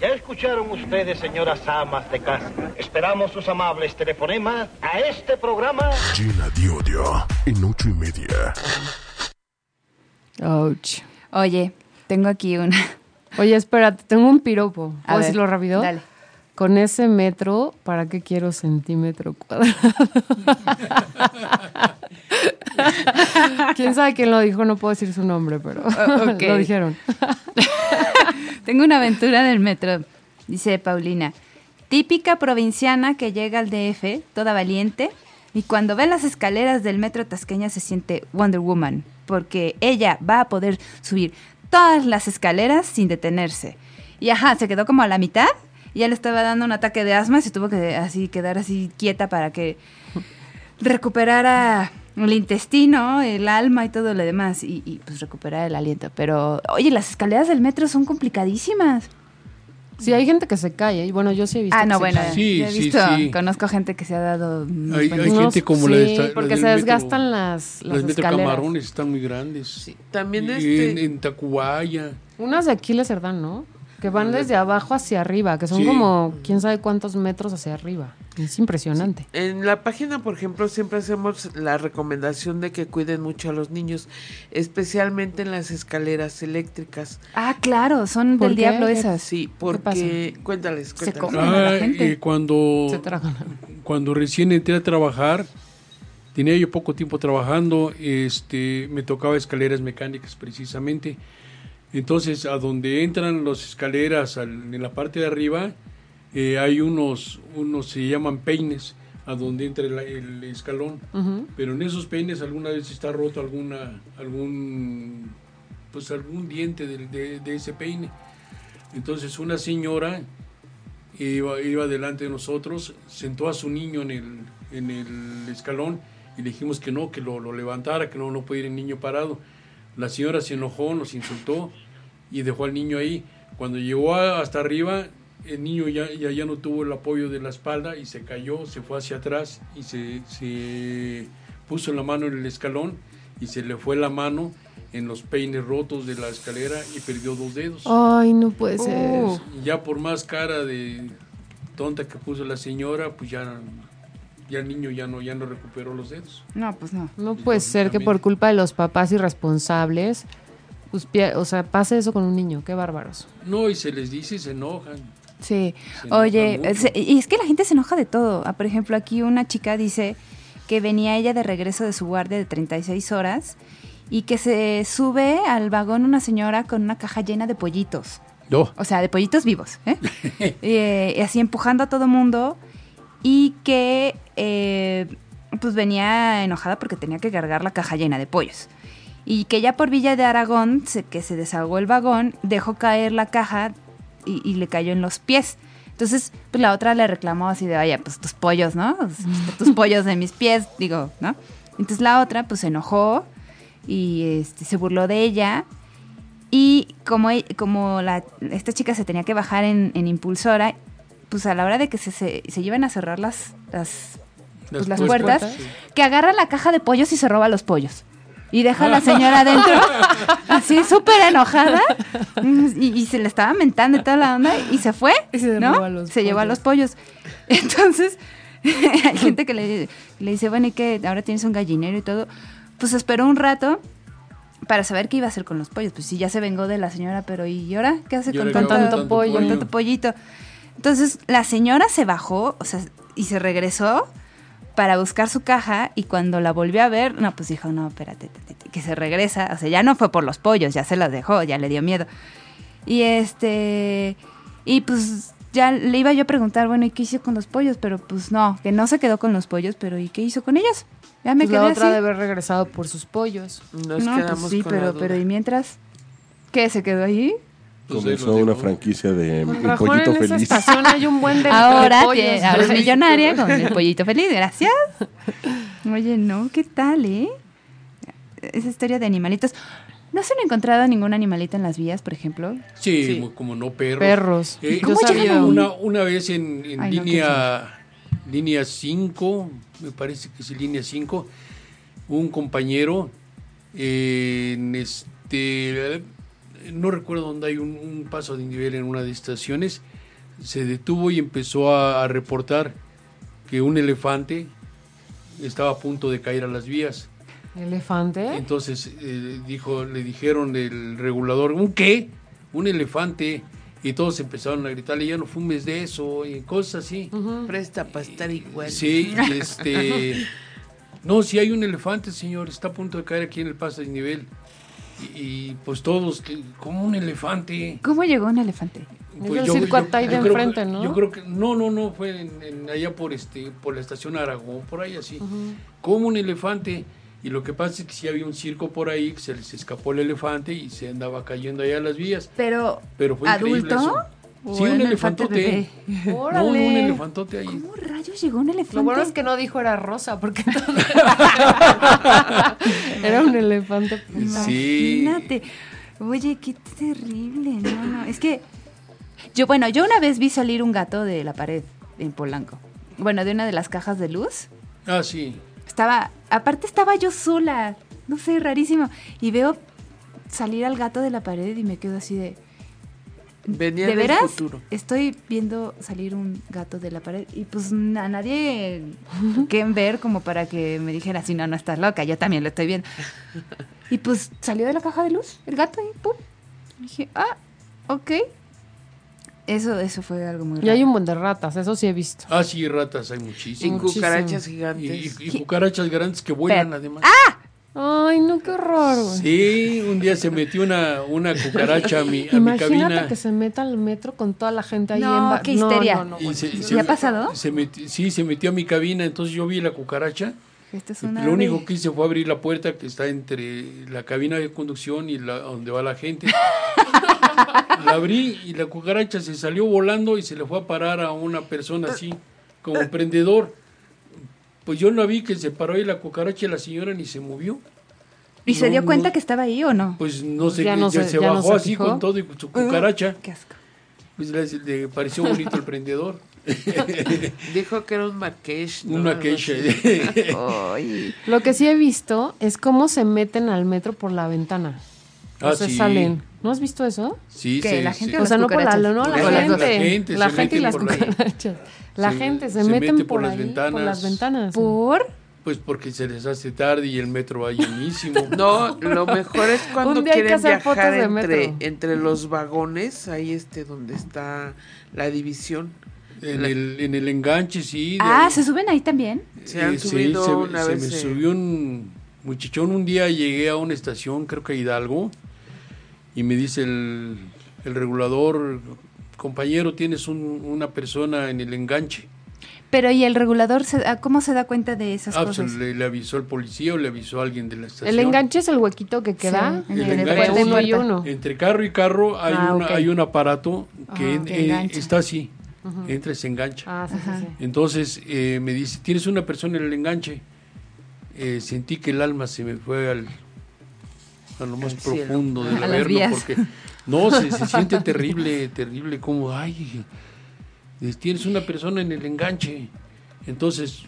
Ya escucharon ustedes, señoras amas de casa. Esperamos sus amables telefonemas a este programa. Llena de odio en ocho y media. Ouch. Oye, tengo aquí una. Oye, espérate, tengo un piropo. A ¿Puedo ver, decirlo rápido? Dale. Con ese metro, ¿para qué quiero centímetro cuadrado? ¿Quién sabe quién lo dijo? No puedo decir su nombre, pero lo dijeron. Tengo una aventura del metro, dice Paulina. Típica provinciana que llega al DF, toda valiente, y cuando ve las escaleras del metro tasqueña se siente Wonder Woman, porque ella va a poder subir todas las escaleras sin detenerse. Y ajá, se quedó como a la mitad, y ya le estaba dando un ataque de asma y se tuvo que así quedar así quieta para que recuperara el intestino, el alma y todo lo demás, y, y, pues recuperar el aliento. Pero, oye, las escaleras del metro son complicadísimas. Sí, hay gente que se cae, y bueno, yo sí he visto. Ah, que no, se bueno, cae. Sí, he sí, visto, sí. conozco gente que se ha dado... unos Hay- buenos- hay gente como la sí, esta- la porque del se metro- desgastan las, las, Las metro escaleras. camarones están muy grandes. También Y este... en, en Tacubaya. Unas de Aquiles Cerdán, ¿no? Que van desde abajo hacia arriba, que son Sí. como quién sabe cuántos metros hacia arriba. Es impresionante. En la página, por ejemplo, siempre hacemos la recomendación de que cuiden mucho a los niños, especialmente en las escaleras eléctricas. Ah, claro, son ¿Por del qué? diablo ¿Qué- esas. Sí, pasa? porque... Cuéntales, Se cuéntales. comen. a la Ah, gente. eh, cuando, Se cuando recién entré a trabajar, tenía yo poco tiempo trabajando, este, me tocaba escaleras mecánicas precisamente. Entonces, a donde entran las escaleras al- en la parte de arriba, eh, hay unos, unos se llaman peines, a donde entra el, el escalón. Pero en esos peines alguna vez está roto alguna, algún, pues algún diente de ese peine. Entonces una señora iba, iba delante de nosotros, sentó a su niño en el, en el escalón y le dijimos que no, que lo, lo levantara, que no, no puede ir el niño parado. La señora se enojó, nos insultó y dejó al niño ahí. Cuando llegó hasta arriba, el niño ya, ya, ya no tuvo el apoyo de la espalda y se cayó, se fue hacia atrás y se, se puso la mano en el escalón y se le fue la mano en los peines rotos de la escalera y perdió dos dedos. Ay, no puede ser. Uh. Y ya por más cara de tonta que puso la señora, pues ya, ya el niño ya no, ya no recuperó los dedos. No, pues no. No puede ser que por culpa de los papás irresponsables, pues, pie- o sea, pase eso con un niño. Qué bárbaros. No, y se les dice y se enojan. Sí. Se Oye, y es que la gente se enoja de todo. Ah, por ejemplo, aquí una chica dice que venía ella de regreso de su guardia de 36 horas y que se sube al vagón una señora con una caja llena de pollitos. No. O sea, de pollitos vivos, ¿eh? Eh, y así empujando a todo mundo y que eh, pues venía enojada porque tenía que cargar la caja llena de pollos. Y que ya por Villa de Aragón, se- que se desahogó el vagón, dejó caer la caja y, y le cayó en los pies. Entonces, pues la otra le reclamó así de, vaya, pues tus pollos, ¿no? Pues, tus pollos de mis pies, digo, ¿no? Entonces la otra, pues se enojó y este, se burló de ella. Y como, e- como la, esta chica se tenía que bajar en, en impulsora, pues a la hora de que se, se, se iban a cerrar las, las, pues, las puertas, sí. que agarra la caja de pollos y se roba los pollos. Y deja a la señora adentro, así súper enojada, y, y se le estaba mentando y toda la onda, y se fue, Y se ¿no? roba los se llevó a pollos. los pollos. Entonces, hay gente que le, le dice, bueno, ¿y qué? Ahora tienes un gallinero y todo. Pues esperó un rato para saber qué iba a hacer con los pollos. Pues sí, ya se vengó de la señora, pero ¿y ahora qué hace ¿Y con tanto pollo? con tanto pollito? Entonces, la señora se bajó, o sea, y se regresó para buscar su caja y cuando la volvió a ver, no, pues dijo, no, espérate, tantito", que se regresa, o sea, ya no fue por los pollos, ya se los dejó, ya le dio miedo. Y este, y pues ya le iba yo a preguntar, bueno, ¿y qué hizo con los pollos? Pero pues no, que no se quedó con los pollos, pero ¿y qué hizo con ellos? Ya me Pues quedé la otra así. debe haber regresado por sus pollos. Nos no, quedamos pues sí, con la pero, duda. pero ¿y mientras? ¿Qué? ¿Se quedó ahí? Pues Comenzó una franquicia de Con razón, pollito en esa feliz. estación hay un buen de, Ahora, de pollos. tiene- ahora es millonaria con el pollito feliz, gracias. Oye, no, ¿qué tal, eh? Esa historia de animalitos. ¿No se han encontrado ningún animalito en las vías, por ejemplo? Sí, Sí. como- como no perros. Perros. Eh, Yo ¿Cómo sabía. Una, una vez en, en Ay, no, qué línea línea 5, me parece que es línea 5, un compañero eh, en este, no recuerdo dónde hay un, un paso de nivel en una de estas estaciones, se detuvo y empezó a, a reportar que un elefante estaba a punto de caer a las vías. ¿Elefante? Entonces eh, dijo, le dijeron el regulador, ¿un qué? Un elefante. Y todos empezaron a gritarle, ya no fumes de eso, y cosas así. Presta para estar igual. Sí, este... No, si hay un elefante, señor, está a punto de caer aquí en el paso de nivel. Y, y, pues todos, que- como un elefante. ¿Cómo llegó un elefante? el circuito ahí de creo enfrente, que- ¿no? Yo creo que no, no, no, fue en- en- allá por este, por la estación Aragón, por ahí así. Como un elefante. Y lo que pasa es que sí había un circo por ahí, que se les escapó el elefante y se andaba cayendo allá a las vías. Pero, Pero fue increíble ¿adulto? eso. ¿O Sí, un un elefante elefantote. bebé? No, no, un Órale. elefantote ahí. ¿Cómo rayos llegó un elefante? Lo bueno es que no dijo era rosa, porque entonces- era un elefante. Sí. Imagínate. Oye, qué terrible. No, no. Es que yo, bueno, yo una vez vi salir un gato de la pared en Polanco. Bueno, de una de las cajas de luz. Ah, sí. Estaba, aparte estaba yo sola. No sé, rarísimo. Y veo salir al gato de la pared y me quedo así de. Venía ¿De del veras? futuro. Estoy viendo salir un gato de la pared y pues a nadie que ver como para que me dijera, si no, no estás loca, yo también lo estoy viendo. Y pues salió de la caja de luz el gato y pum. dije, ah, ok. Eso, eso fue algo muy Y raro. hay un buen de ratas, eso sí he visto. Ah, sí, ratas hay Y muchísimas. cucarachas Y, gigantes. y- y cucarachas grandes que vuelan Pero- además. Ay, no, qué horror, güey. Sí, un día se metió una, una cucaracha a mi, a mi Imagínate cabina. que se meta al metro con toda la gente ahí No, en qué histeria. No, no, no, se- ¿Ya ha pasado? se sí, se metió a mi cabina, entonces yo vi la cucaracha. Esto es y una lo único que hice fue abrir la puerta que está entre la cabina de conducción y la donde va la gente. la abrí y la cucaracha se salió volando y se le fue a parar a una persona así, como emprendedor. Pues yo la vi que se paró ahí la cucaracha y la señora ni se movió. ¿Y se dio cuenta no. que estaba ahí o no? Pues no sé, Ya qué, no ya se- se ya no bajó se así fijó. con todo y su cucaracha. Qué asco. Pues le, le pareció bonito el prendedor. Dijo que era un Marqués. ¿no? Así. Ay. Lo que sí he visto es cómo se meten al metro por la ventana. Ah, o sea, sí. salen. ¿No has visto eso? Sí, Que se- la gente O sea, no por la, no, la, gente, la gente, la se gente y las cucarachas. La gente se, se meten mete por, por las ahí, por ventanas. las ventanas. ¿Por? Pues porque se les hace tarde y el metro va llenísimo. No, lo mejor es cuando quieren hacer fotos viajar de entre, metro. entre los vagones, ahí este donde está la división. En el, en el enganche, sí. Ah, ahí. ¿se suben ahí también? Se han Eh, sí, subido se, una se vez. me eh, subió un muchachón. Un día llegué a una estación, creo que a Hidalgo, y me dice el, el regulador, compañero, tienes un- una persona en el enganche. Pero ¿y el regulador se da- cómo se da cuenta de esas Ah, pues cosas? le, le avisó el policía o le avisó a alguien de la estación. El enganche es el huequito que queda Sí, en el entre enganche, uno sí. y uno. Entre carro y carro hay, Ah, una- hay un aparato que, Ah, en- que eh, está así, entra y se engancha. Ah, sí, sí, sí. Entonces eh, me dice, tienes una persona en el enganche. Eh, sentí que el alma se me fue al, a lo más profundo del averno porque no, se, se siente terrible, terrible, como, ay, tienes una persona en el enganche. Entonces,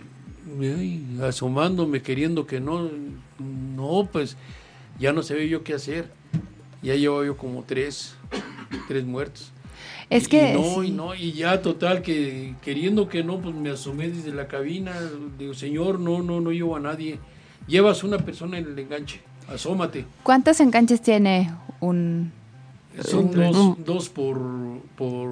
ay, asomándome, queriendo que no, no, pues ya no sabía yo qué hacer. Ya llevaba yo como tres, tres muertos. Es Y que no, y no, y ya total que queriendo que no, pues me asomé desde la cabina, digo, señor, no, no, no llevo a nadie. Llevas una persona en el enganche, asómate. ¿Cuántos enganches tiene un... Son dos, dos por, por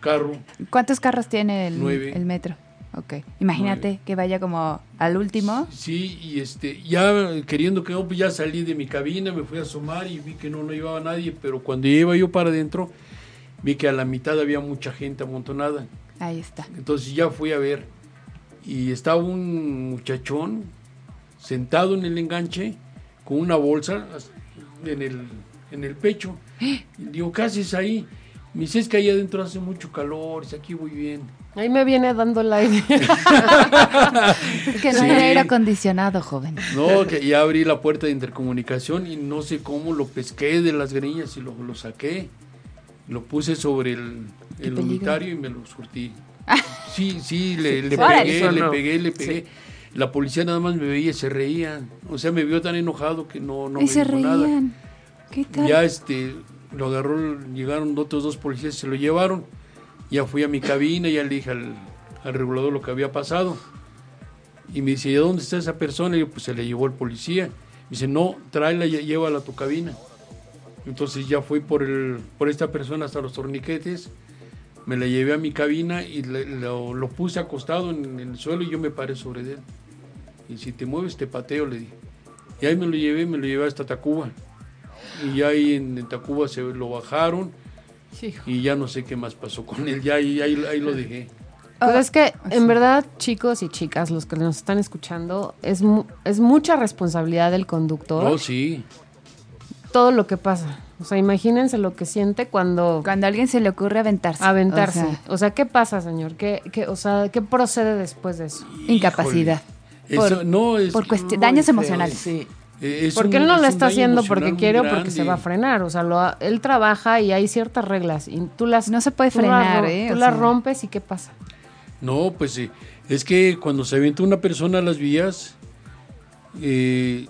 carro. ¿Cuántos carros tiene el, Nueve. el metro? Ok. Imagínate que vaya como al último. Sí, y este, ya queriendo que no, pues ya salí de mi cabina, me fui a asomar y vi que no, no llevaba nadie, pero cuando iba yo para adentro, vi que a la mitad había mucha gente amontonada. Ahí está. Entonces ya fui a ver y estaba un muchachón sentado en el enganche con una bolsa en el, en el pecho. Y digo, ¿qué haces ahí? Me dice, es que ahí adentro hace mucho calor, dice, aquí voy bien. Ahí me viene dando el aire. Es que no hay Sí. aire acondicionado, joven. No, que ya abrí la puerta de intercomunicación y no sé cómo lo pesqué de las greñas y lo, lo saqué. Lo puse sobre el, el unitario y me lo surtí. Sí, sí, le, pegué, le pegué, le pegué. La policía nada más me veía y se reía. O sea, me vio tan enojado que no, no y me se dijo nada. reían. ¿Qué tal? Ya este, lo agarró, llegaron otros dos policías, se lo llevaron. Ya fui a mi cabina, ya le dije al, al regulador lo que había pasado. Y me dice, ¿y dónde está esa persona? Y yo, pues se le llevó el policía. Me dice, no, tráela y llévala a tu cabina. Entonces ya fui por, el, por esta persona hasta los torniquetes. Me la llevé a mi cabina y le- lo, lo puse acostado en, el suelo y yo me paré sobre él. Y si te mueves, te pateo, le dije. Y ahí me lo llevé, me lo llevé hasta Tacuba. Y ya ahí en, en Tacuba se lo bajaron y ya no sé qué más pasó con él. Ya ahí, ahí, ahí lo dejé. Pues es que, en verdad, chicos y chicas, los que nos están escuchando, es, mu- es mucha responsabilidad del conductor No, sí. todo lo que pasa. O sea, imagínense lo que siente cuando Cuando a alguien se le ocurre aventarse. aventarse. O sea, O sea, ¿qué pasa, señor? ¿Qué, qué, o sea, ¿qué procede después de eso? incapacidad. Eso, Por- no, es, por daños feo, emocionales. Sí. Eh, es Porque un- él no lo está haciendo porque quiere o porque se va a frenar. O sea, lo él trabaja y hay ciertas reglas. Y tú las, No se puede frenar, ¿eh? Tú las sea. rompes y ¿qué pasa? No, pues sí. Es que cuando se avienta una persona a las vías, eh,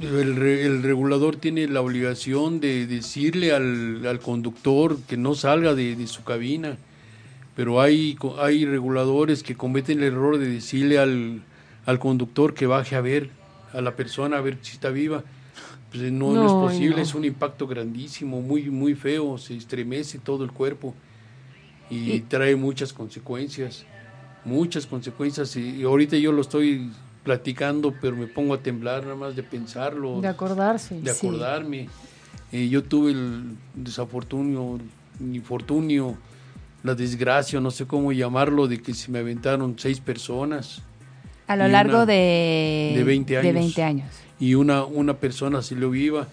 el, re- el regulador tiene la obligación de decirle al, al conductor que no salga de, de su cabina. Pero hay, reguladores que cometen el error de decirle al, al conductor que baje a ver a la persona, a ver si está viva. Pues, no, no es posible, no. es un impacto grandísimo, muy, muy feo, se estremece todo el cuerpo y trae muchas consecuencias, muchas consecuencias. Y, ahorita yo lo estoy platicando, pero me pongo a temblar nada más de pensarlo, De acordarse. de sí. acordarme. Eh, yo tuve el desafortunio, infortunio, la desgracia, no sé cómo llamarlo, de que se me aventaron seis personas A lo Y largo una- de, de 20 de años. 20 años. y una, una persona salió viva.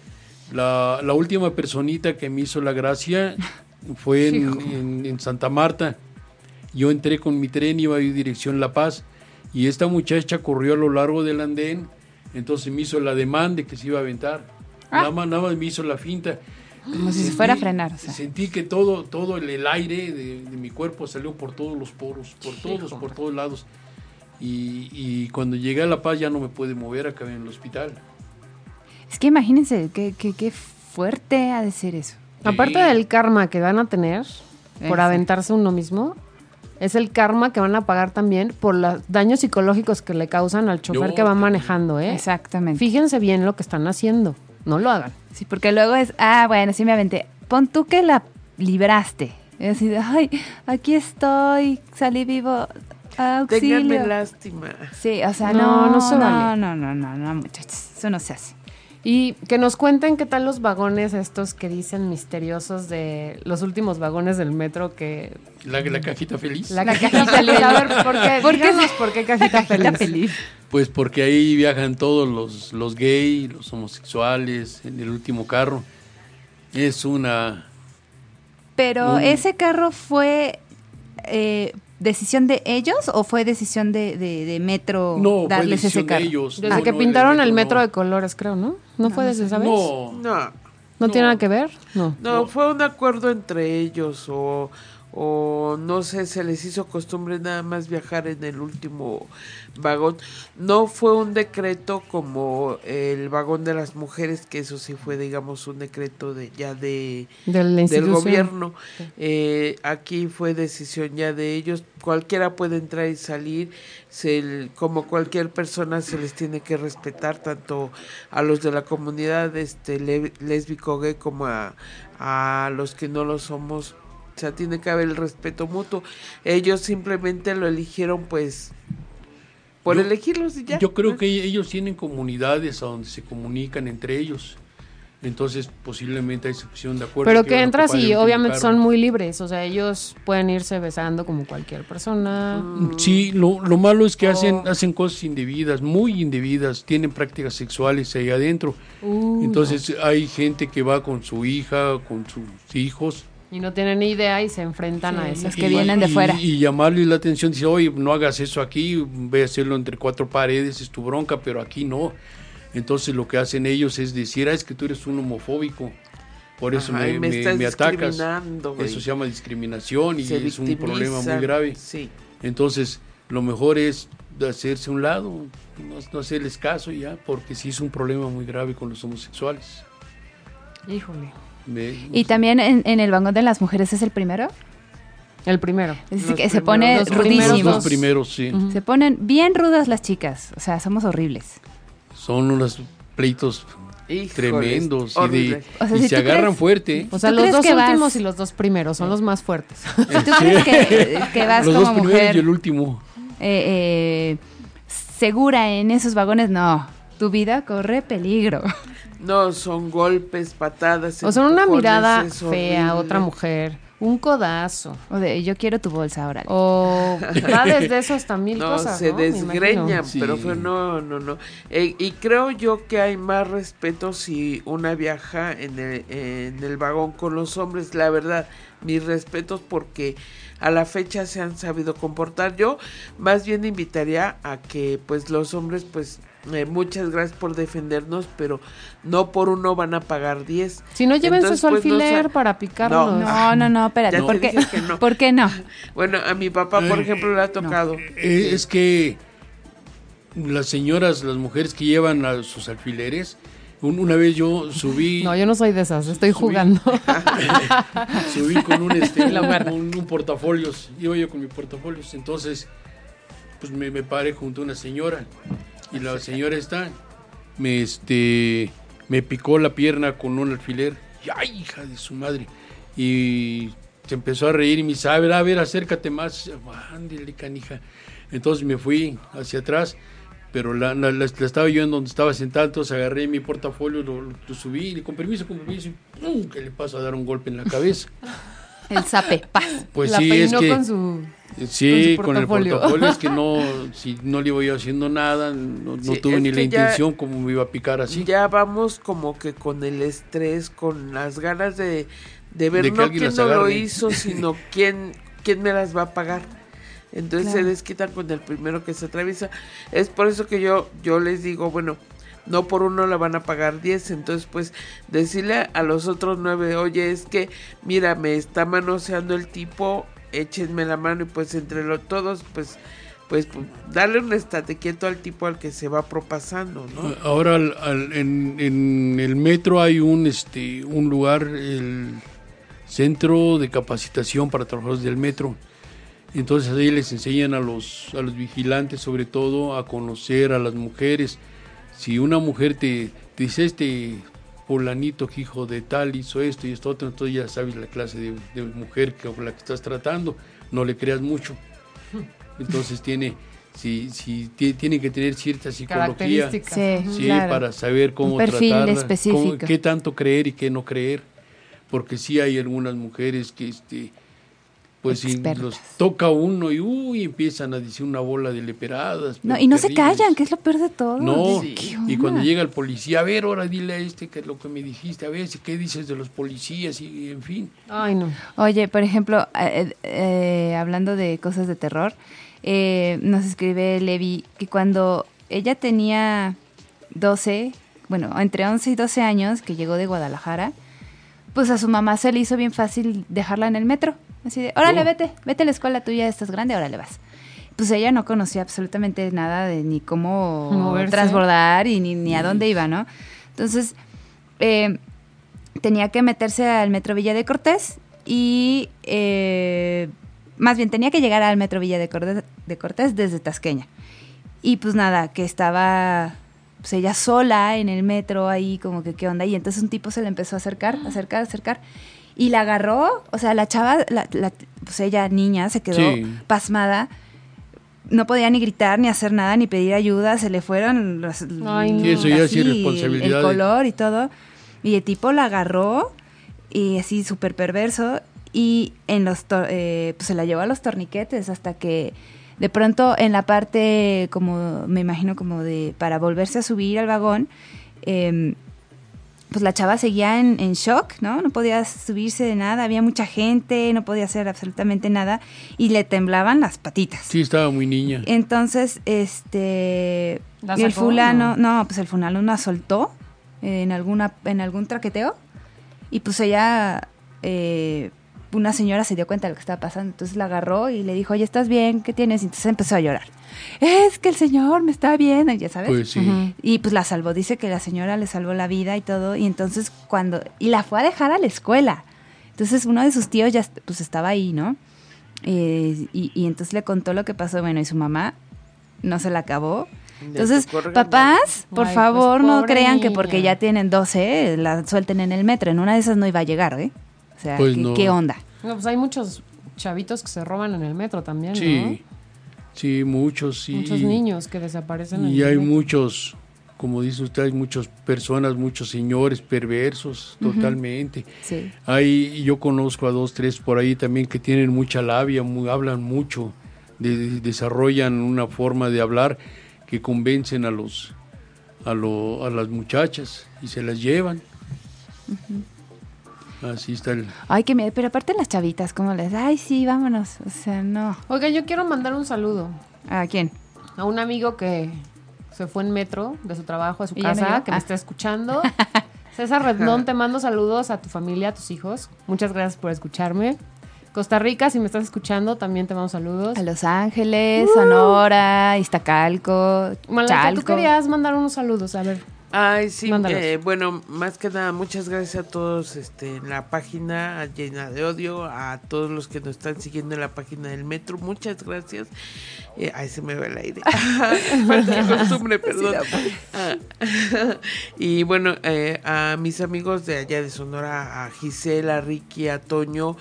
La, la última personita que me hizo la gracia fue en, en- en Santa Marta. Yo entré con mi tren, iba en dirección La Paz, y esta muchacha corrió a lo largo del andén, entonces me hizo la demanda de que se iba a aventar. Nada, más, nada más me hizo la finta. Como si se fuera a frenar, o sea. Sentí que todo, todo el, el aire de, de mi cuerpo salió por todos los poros, por todos, por todos lados. Y, y cuando llegué a La Paz ya no me pude mover, acabé en el hospital. Es que imagínense qué, qué, qué fuerte ha de ser eso. Aparte del karma que van a tener por aventarse uno mismo, es el karma que van a pagar también por los daños psicológicos que le causan al chofer No, que va también. manejando, ¿eh? Exactamente. Fíjense bien lo que están haciendo. No lo hagan. Sí, porque luego es, ah, bueno, sí me aventé. Pon tú que la libraste. Es así de, ay, aquí estoy, salí vivo, auxilio. Ténganme lástima. Sí, o sea, No, no, no se no, vale. no, no, no, no, muchachos, eso no se hace. Y que nos cuenten qué tal los vagones estos que dicen misteriosos de los últimos vagones del metro que... La, la cajita feliz. La cajita feliz. A ver, ¿por qué? ¿Por qué? Díganos por qué cajita, Cajita feliz. feliz. Pues porque ahí viajan todos los, los gays, los homosexuales, en el último carro. Es una... Pero Un- ese carro fue eh, decisión de ellos o fue decisión de, de, de Metro No, fue darles ese decisión de carro? ellos. Desde No, que no, pintaron el no. metro de colores, creo, ¿no? ¿No, fue desde esa vez? No, No, ¿No tiene nada que ver? No. no, fue un acuerdo entre ellos o, o no sé, se les hizo costumbre nada más viajar en el último vagón. No fue un decreto como el vagón de las mujeres, que eso sí fue, digamos, un decreto de ya de del gobierno. Eh, aquí fue decisión ya de ellos. Cualquiera puede entrar y salir. Se, como cualquier persona se les tiene que respetar tanto a los de la comunidad este le- lésbico gay como a, a los que no lo somos. O sea, tiene que haber el respeto mutuo. Ellos simplemente lo eligieron pues por Yo- elegirlos y ya. Yo creo que ellos tienen comunidades a donde se comunican entre ellos. Entonces, posiblemente ahí se de acuerdo. Pero que que entras y obviamente carro. son muy libres. O sea, ellos pueden irse besando como cualquier persona. Sí, lo, lo malo es que hacen, Oh. hacen cosas indebidas, muy indebidas, tienen prácticas sexuales ahí adentro. Uh, Entonces hay gente que va con su hija, con sus hijos. Y no tienen ni idea y se enfrentan Sí, a eso. los que vienen de y- fuera. Y llamarle la atención, dice, oye, no hagas eso aquí, ve a hacerlo entre cuatro paredes, es tu bronca, pero aquí no. Entonces lo que hacen ellos es decir, ah, es que tú eres un homofóbico, por eso Ajá, me, y me me- estás me atacas. güey. Eso se llama discriminación y Se es un problema muy grave. Sí. Entonces, lo mejor es de hacerse a un lado, no, no hacerles caso ya, porque sí es un problema muy grave con los homosexuales. Híjole. Y también en, en el vagón de las mujeres es el primero. El primero. Es Los que se pone los los rudísimo. dos primeros, sí. Se ponen bien rudas las chicas. O sea, somos horribles. Son unos pleitos Híjoles, tremendos y, de, O sea, y si se agarran crees- fuerte. O sea, ¿Tú los dos vas- últimos y los dos primeros son los más fuertes. Tú crees que, que vas Los como dos primeros mujer y el último. eh, eh, segura en esos vagones, no. Tu vida corre peligro. No, son golpes, patadas. O sea, una mirada fea horrible. otra mujer, un codazo. O de yo quiero tu bolsa ahora. O va desde eso hasta mil No, cosas. se desgreñan. Sí. pero fue- no, no, no. Eh, y creo yo que hay más respeto si una viaja en el, en el vagón con los hombres, la verdad, mis respetos porque a la fecha se han sabido comportar. Yo más bien invitaría a que pues los hombres pues eh, muchas gracias por defendernos, pero no por uno van a pagar 10. Si no, llévense Entonces, su pues, no alfiler para picarnos. No, no, no, espérate. Ya te ¿Por qué? no. ¿Por qué no? Bueno, a mi papá, por Eh, ejemplo, le ha tocado. Eh, es que las señoras, las mujeres que llevan a sus alfileres, un- una vez yo subí, No, yo no soy de esas, estoy Subí. jugando. subí con un, este, un- un portafolios, iba yo con mi portafolios, entonces pues me, me paré junto a una señora y la señora está, me este, me picó la pierna con un alfiler, ay hija de su madre, y se empezó a reír y me dice, a ver, a ver, acércate más, ándele canija, entonces me fui hacia atrás, pero la, estaba yo en donde estaba sentado, entonces agarré mi portafolio, lo, lo subí, y con permiso, con permiso, y ¡pum! que le paso a dar un golpe en la cabeza. El zape, paz. Pues la sí, es que... con su... Sí, con su con, el portafolio. es que no, si no le iba yo haciendo nada, no, no Sí, tuve ni la intención como me iba a picar así. Ya vamos como que con el estrés, con las ganas de, de ver De que no quién no lo hizo, sino quién, quién me las va a pagar. Entonces Claro. se desquitan con el primero que se atraviesa. Es por eso que yo, yo les digo, bueno, no por uno le van a pagar 10, entonces pues decirle a los otros nueve, oye, es que mira, me está manoseando el tipo, échenme la mano y pues entre los todos, pues, pues, pues, darle un estate quieto al tipo al que se va propasando, ¿no? Ahora al- en, en el metro hay un este un lugar, el centro de capacitación para trabajadores del metro. Entonces ahí les enseñan a los, a los vigilantes sobre todo a conocer a las mujeres. Si una mujer te, te dice este polanito que hijo de tal hizo esto y esto otro, entonces ya sabes la clase de, de mujer que, con la que estás tratando, no le creas mucho. Entonces tiene, si, si ti- tiene que tener cierta psicología. Sí, Sí, claro. para saber cómo tratarla, específico. cómo- qué tanto creer y qué no creer, porque sí hay algunas mujeres que este pues si Expertas. los toca uno y uy, empiezan a decir una bola de leperadas. No, y no se callan, que es lo peor de todo. No, Dices, ¿qué y cuando llega el policía, a ver, ahora dile a este que es lo que me dijiste, a ver, si qué dices de los policías y en fin. Ay, no. Oye, por ejemplo, eh, eh, hablando de cosas de terror, eh, nos escribe Levi que cuando ella tenía 12, bueno, entre 11 y 12 años, que llegó de Guadalajara, pues a su mamá se le hizo bien fácil dejarla en el metro. Así de, órale, vete, vete a la escuela, tú ya estás grande, órale vas. Pues ella no conocía absolutamente nada de ni cómo Moverse. transbordar y ni, ni a dónde iba, ¿no? Entonces, eh, tenía que meterse al Metro Villa de Cortés y eh, más bien tenía que llegar al Metro Villa de Cortés, de Cortés desde Tasqueña. Y pues nada, que estaba pues ella sola en el metro ahí como que qué onda y entonces un tipo se le empezó a acercar, acercar, acercar y la agarró, o sea, la chava, la, la- pues ella niña se quedó Sí. pasmada. No podía ni gritar, ni hacer nada, ni pedir ayuda. Se le fueron los, Ay, no. Sí, eso ya es así, irresponsabilidad El, color y todo. Y el tipo la agarró y así súper perverso y en los tor- eh, pues se la llevó a los torniquetes hasta que de pronto en la parte como me imagino como de para volverse a subir al vagón em, pues la chava seguía en, en shock, ¿no? No podía subirse de nada, había mucha gente, no podía hacer absolutamente nada y le temblaban las patitas. Sí, estaba muy niña. Entonces, este. ¿La y el sacó o fulano, no? pues el fulano la soltó en alguna, en algún traqueteo. Y pues ella, eh, una señora se dio cuenta de lo que estaba pasando, entonces la agarró y le dijo, oye, ¿estás bien? ¿Qué tienes? Y entonces empezó a llorar. Es que el señor me está viendo, ya sabes. Pues sí. Y pues la salvó, dice que la señora le salvó la vida y todo, y entonces cuando, y la fue a dejar a la escuela. Entonces uno de sus tíos ya pues estaba ahí, ¿no? Eh, y, y entonces le contó lo que pasó, bueno, y su mamá no se la acabó. Entonces, papás, por Ay, pues, favor, no crean que porque ya tienen 12, la suelten en el metro. En una de esas no iba a llegar, ¿eh? O sea, Pues ¿qué, no. qué onda? No, pues hay muchos chavitos que se roban en el metro también, Sí, sí, muchos, sí. Muchos niños que desaparecen en Y el hay metro. muchos, como dice usted, hay muchas personas, muchos señores perversos, totalmente. Sí. Hay, yo conozco a dos, tres por ahí también que tienen mucha labia, muy- hablan mucho, de- desarrollan una forma de hablar que convencen a los a, lo- a las muchachas y se las llevan. Así está el... Ay, qué miedo. Pero aparte las chavitas, ¿cómo les? Ay, sí, vámonos. O sea, no. Oiga, yo quiero mandar un saludo ¿A quién? a un amigo que se fue en metro de su trabajo a su ¿Y ya me casa, que me Ah. está escuchando. César Redmond, te mando saludos a tu familia, a tus hijos. Muchas gracias por escucharme. Costa Rica, si me estás escuchando, también te mando saludos. A Los Ángeles, Sonora, Iztacalco, Chalco. tú querías mandar unos saludos, a ver. Ay, sí, eh, bueno, más que nada, muchas gracias a todos este, en la página llena de odio, a todos los que nos están siguiendo en la página del metro, muchas gracias. Eh, ay, se me va el aire. Falta de costumbre, perdón. Ah, y bueno, eh, a mis amigos de allá de Sonora, a Gisela, a Ricky, a Toño,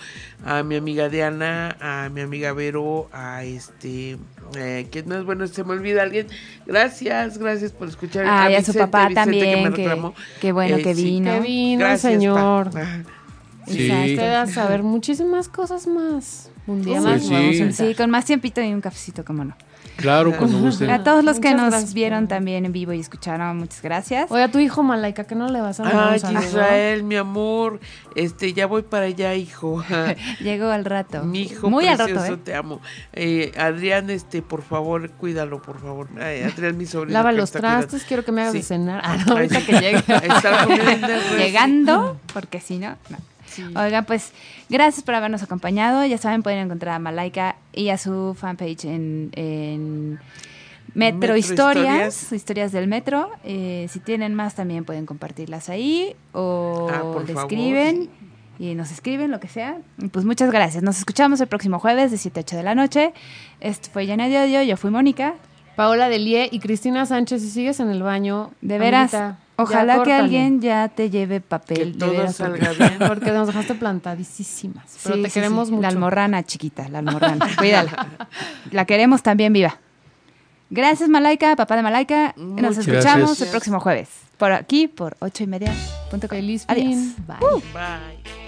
a mi amiga Diana, a mi amiga Vero, a este, eh, ¿quién más? Bueno, se me olvida alguien. Gracias, gracias por escuchar. Ay, a su Vicente, papá Vicente, también, me que- reclamó. qué bueno Eh, que sí. vino. Que vino Gracias, señor. Sí. Usted va a saber muchísimas cosas más. Un día más sí. a. Sí, con más tiempito y un cafecito, cómo no. Claro, cuando gusten. A todos los que Muchas nos gracias vieron también en vivo y escucharon, muchas gracias. Oye, a tu hijo, Malaika, que no le vas a mandar Ay? Israel, mi amor, este, ya voy para allá, hijo. Llegó al rato. Mi hijo Muy al rato, ¿eh? te amo. Eh, Adrián, este, por favor, cuídalo, por favor. Ay, Adrián, mi sobrino. Lava los trastes, quiero que me hagas Sí. de cenar. Ah, no, ahorita que llegue. Refri. Llegando, porque si no, no. Oigan, pues gracias por habernos acompañado. Ya saben, pueden encontrar a Malaika y a su fanpage en, en Metro, Metro Historias, Historias. historias, del Metro. Eh, si tienen más, también pueden compartirlas ahí o Ah, le escriben y nos escriben, lo que sea. Pues muchas gracias. Nos escuchamos el próximo jueves de 7 a 8 de la noche. Esto fue Llena de Odio. Yo fui Mónica. Paola Delie y Cristina Sánchez, si sigues en el baño. De veras, amiguita, ojalá que alguien ya te lleve papel. Que de todo veras, salga porque- bien. Porque nos dejaste plantadísimas. Pero Sí, te sí, queremos sí. mucho. La almorrana chiquita, la almorrana. Cuídala. La queremos también viva. Gracias, Malaika, papá de Malaika. Nos escuchamos gracias. el próximo jueves. Por aquí, por ocho y media. punto. Feliz Adiós. Bye. Bye.